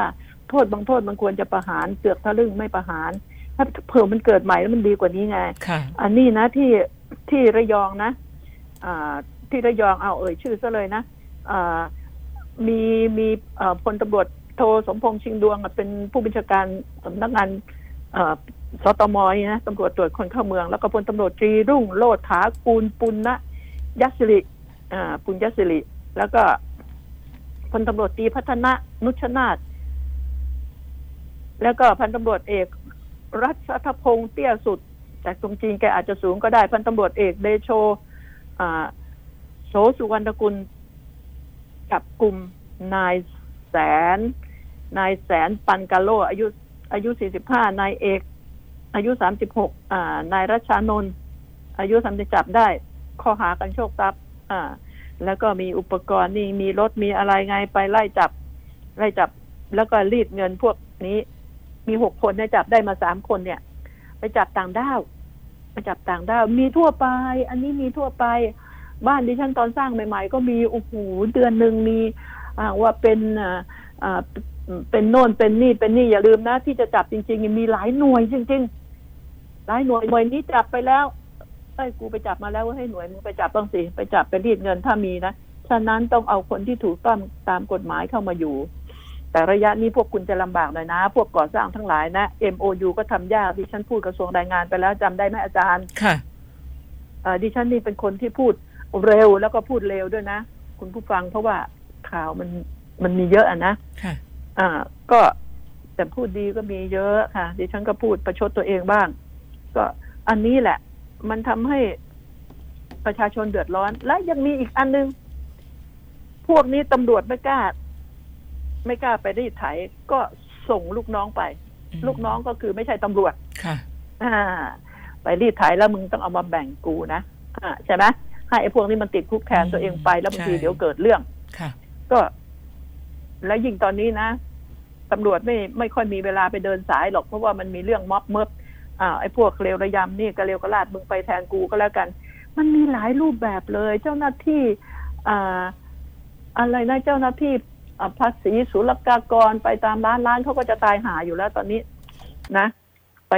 โทษบางโทษมันควรจะประหารเสือกทะลึ่งไม่ประหาร ถ้าเผื่อมันเกิดใหม่แล้วมันดีกว่านี้ไงค่ะอันนี้นะที่ที่ระยองนะ อ่า ที่ระยองเอาเอ่ยชื่อซะเลยนะอ่า มีมีพลตำรวจโทสมพงษ์ชิงดวงเป็นผู้บัญชาการสำนักงานสตมนี่นะตำรวจตรวจคนเข้าเมือง แล้วก็พลตำรวจตรีรุ่งโลดถากูลปุณณยัสริปุญยสิริ แล้วก็พลตำรวจตรีพัฒนะนุชนาธแล้วก็พันตำรวจเอก รัชพงษ์เตี้ยสุด แต่ตรงจริงแกอาจจะสูงก็ได้ พันตำรวจเอกเดโชโสสุวรรณกุล จับกลุ่มนายแสน นายแสนปันกาโล อายุอายุ 45 นายเอก อายุ 36 อ่า นายรัชานนท์อายุ30จับได้ ข้อหากันโชคทรัพย์ อ่า แล้วก็มีอุปกรณ์นี่มีรถมีอะไรไงไปไล่จับ ไล่จับ แล้วก็รีดเงินพวกนี้ มีหกคนเนี่ยจับได้มาสามคนเนี่ย ไปจับต่างด้าวไปจับต่างด้าวมีทั่วไป อันนี้มีทั่วไป บ้านดิฉันตอนสร้างใหม่ ๆ ก็มีโอ้โหเดือนหนึ่งมีอ่าว่าเป็นอ่าอ่าเป็นโน่นเป็นนี่เป็นนี่อย่าลืมนะ ที่จะจับจริง ๆ มีหลายหน่วยจริง ๆ หลายหน่วยหน่วยนี้จับไปแล้วเอ้ยกูไปจับมาแล้วว่าให้หน่วยมึงไปจับบ้างสิไปจับไปรีดเงินถ้ามีนะฉะนั้นต้องเอาคนที่ถูกต้องตามกฎหมายเข้ามาอยู่ แต่ระยะนี้พวกคุณจะลำบากหน่อยนะ พวกก่อสร้างทั้งหลายนะ MOU ก็ทำยากดิฉันพูดกระทรวงแรงงานไปแล้วจำได้ไหมอาจารย์ค่ะเอ่อดิฉันนี่เป็นคนที่พูด เร็วแล้วก็พูดเร็วด้วยนะ คุณผู้ฟังเพราะว่าข่าวมันมันมีเยอะอะนะค่ะอ่า ก็แต่พูดดีก็มีเยอะค่ะดิฉันก็พูดประชดตัวเองบ้าง ก็อันนี้แหละ มันทำให้ประชาชนเดือดร้อน และยังมีอีกอันนึง พวกนี้ตำรวจไม่กล้า ไม่กล้าไปรีดไถ ก็ส่งลูกน้องไป ลูกน้องก็คือไม่ใช่ตำรวจ ค่ะ อ่า ไปรีดไถแล้วมึงต้องเอามาแบ่งกูนะอ่าใช่ไหม ให้ไอ้พวกนี้มันติดคุกแทนตัวเองไปแล้วบางทีใช่เดี๋ยวเกิดเรื่องค่ะก็แล้วยิ่งตอนนี้นะตำรวจไม่ไม่ค่อยมีเวลาไปเดินสายหรอกเพราะว่ามันมีเรื่องม็อบเมิบอ่าไอ้พวกเลวระยำนี่ก็เลวกระลาดมึงไปแทนกูก็แล้วกัน มันมีหลายรูปแบบเลย เจ้าหน้าที่อ่าอะไรนะเจ้าหน้าที่อ่าภาษีศุลกากรไปตามร้านร้านเขาก็จะตายหาอยู่แล้วตอนนี้นะ ไป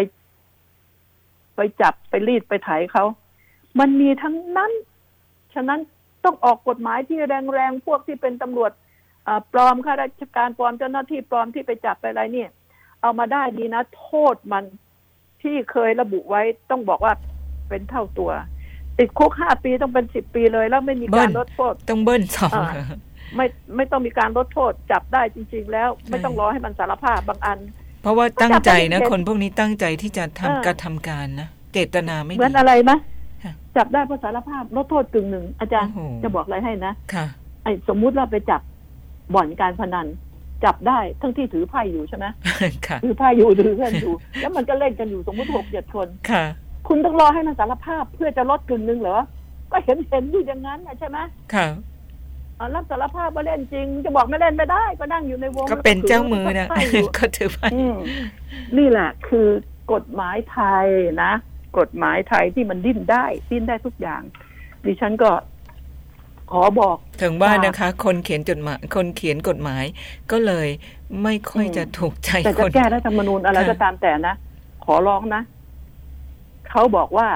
ไปจับไปรีดไปไถเขา มันมีทั้งนั้น ฉะนั้นต้องออกกฎหมายที่แรงๆพวกที่เป็นตำรวจอ่าปลอมข้าราชการปลอมเจ้าหน้าที่ปลอมที่ไปจับไปอะไรเนี่ย เอามาได้ดีนะ โทษมันที่เคยระบุไว้ต้องบอกว่าเป็นเท่าตัว ติดคุกห้าปีต้องเป็นสิบปีเลย แล้วไม่มีเบิ้การลลดโทษต้องเบิ้ลสองอ่าไม่ไม่ต้องมีการลดโทษจับได้จริง ๆ แล้วไม่ต้องรอให้มันสารภาพบางอัน เพราะว่าตั้งใจนะจับได้คนพวกนี้ตั้งใจที่จะทำเออกระทำการนะเจตนาไม่เหมือนดีอะไรไหมค่ะ จับได้เพราะสารภาพลดโทษกึ่งหนึ่งอาจารย์โอ้โหจะบอกอะไรให้นะค่ะไอ้สมมุติเราไปจับบ่อนการพนัน จับได้ทั้งที่ถือไพ่อยู่ใช่ไหมค่ะถือไพ่อยู่ถือเงินอยู่ แล้วมันก็เล่นกันอยู่สมมติหกเจ็ดคนค่ะ คุณต้องรอให้มันสารภาพเพื่อจะลดกึ่งหนึ่งเหรอก็เห็นเห็นอยู่อย่างนั้นนะใช่ไหมค่ะอ่ารับสารภาพว่าเล่นจริง จะบอกไม่เล่นไม่ได้ ก็นั่งอยู่ในวง ก็เป็นเจ้ามือนะแล้วก็ถือไพ่อยู่ก็ถือไปอืมนี่แหละคือกฎหมายไทยนะ กฎหมายไทยที่มันดิ้นได้ ดิ้นได้ทุกอย่าง ดิฉันก็ขอบอกถึงว่าค่ะนะคะ คนเขียนจดหมายคนเขียนกฎหมาย ก็เลยไม่ค่อยอืมจะถูกใจแต่คจะนแก้รัฐธรรมนูญอะไรค่ะก็ตามแต่นะ ขอร้องนะ เขาบอกว่า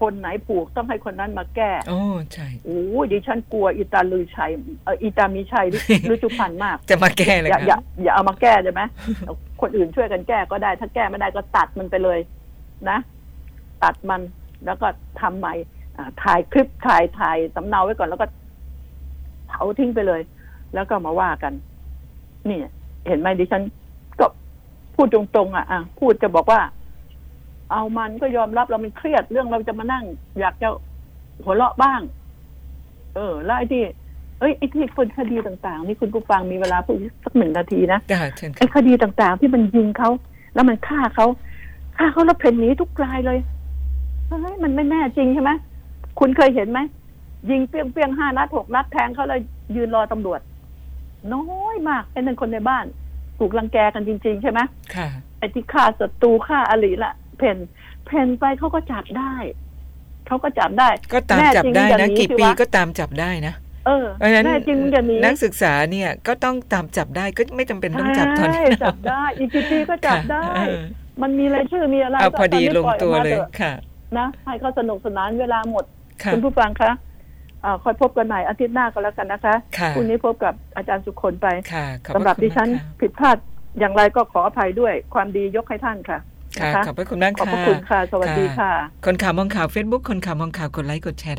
คนไหนผูกต้องให้คนนั้นมาแก้ โอ้ใช่โอ้ยดิฉันกลัวอีตาลือชัยเอ่ออีตามีชัยหรือหรือจุพันธ์มาก จะมาแก้เลยอย่าอย่าค่ะอย่าเอามาแก้ได้ไหมคนอื่นช่วยกันแก้ก็ได้ ถ้าแก้ไม่ได้ก็ตัดมันไปเลย นะ ตัดมันแล้วก็ทำใหม่อ่าถ่ายคลิปถ่ายถ่ายสำเนาไว้ก่อนแล้วก็เผาทิ้งไปเลย แล้วก็มาว่ากัน นี่เห็นไหมดิฉัน ก็พูดตรงๆอะอะพูดจะบอกว่า เอามันก็ยอมรับเรามันเครียดเรื่องเราจะมานั่ง อยากจะหัวเราะบ้าง เออ แล้วไอ้ที่เอ้ยไอ้ที่คนคดีต่างๆ นี่คุณผู้ฟังมีเวลาพูดสักหนึ่งนาทีนะจ้าเชิญไอ้ค่ะคดีต่างๆ ที่มันยิงเขาแล้วมันฆ่าเขา ฆ่าเขาแล้วเพ่นหนีทุกรายเลยเฮ้ยมันไม่แน่จริงใช่ไหมคุณเคยเห็นไหมยิงเปี้ยงเปี้ยงๆห้านัดหกนัดแทงเขาเลยยืนรอตำรวจ น้อยมากไอ้นั่นคนในบ้าน ถูกรังแกกันจริง ๆ ใช่ไหมค่ะไอ้ที่ฆ่าศัตรูฆ่าอริละเพ่นเพ่นไปเขาก็จับได้เขาก็จับได้ ก็ตามจับได้แน่จริงมึงอย่านะหนีกี่สิปีวะก็ตามจับได้นะเออเพราะฉะนั้นแน่จริงมึงอย่าหนีนักศึกษาเนี่ยก็ต้องตามจับได้ก็ไม่จำเป็นต้องจับตอนใช่นี้จับได้อีกกี่ปีก็จับได้ ค่ะเออมันมีรายชื่อมีอะไรเอาพอดีก็ลตนงนี้ตัวปอเลอยอกมาถอะค่ะ นะให้เขาสนุกสนานเวลาหมดค่ะคุณผู้ฟังคะอ่าคอยพบกันใหม่อาทิตย์หน้าก็แล้วกันนะคะค่ะพรุ่งนี้พบกับอาจารย์สุคนไปค่ะขอบสำหรับพะคุณดิฉันมากค่ะผิดพลาดอย่างไรก็ขออภัยด้วยความดียกให้ท่านค่ะค่ะนะคะขอบพระคุณมากขอบพระค่ะคุณค่ะ สวัสดีค่ะ คนข่าวมองข่าวเฟซบุ๊กคนข่าวมองข่าวกดไลค์กดแชร์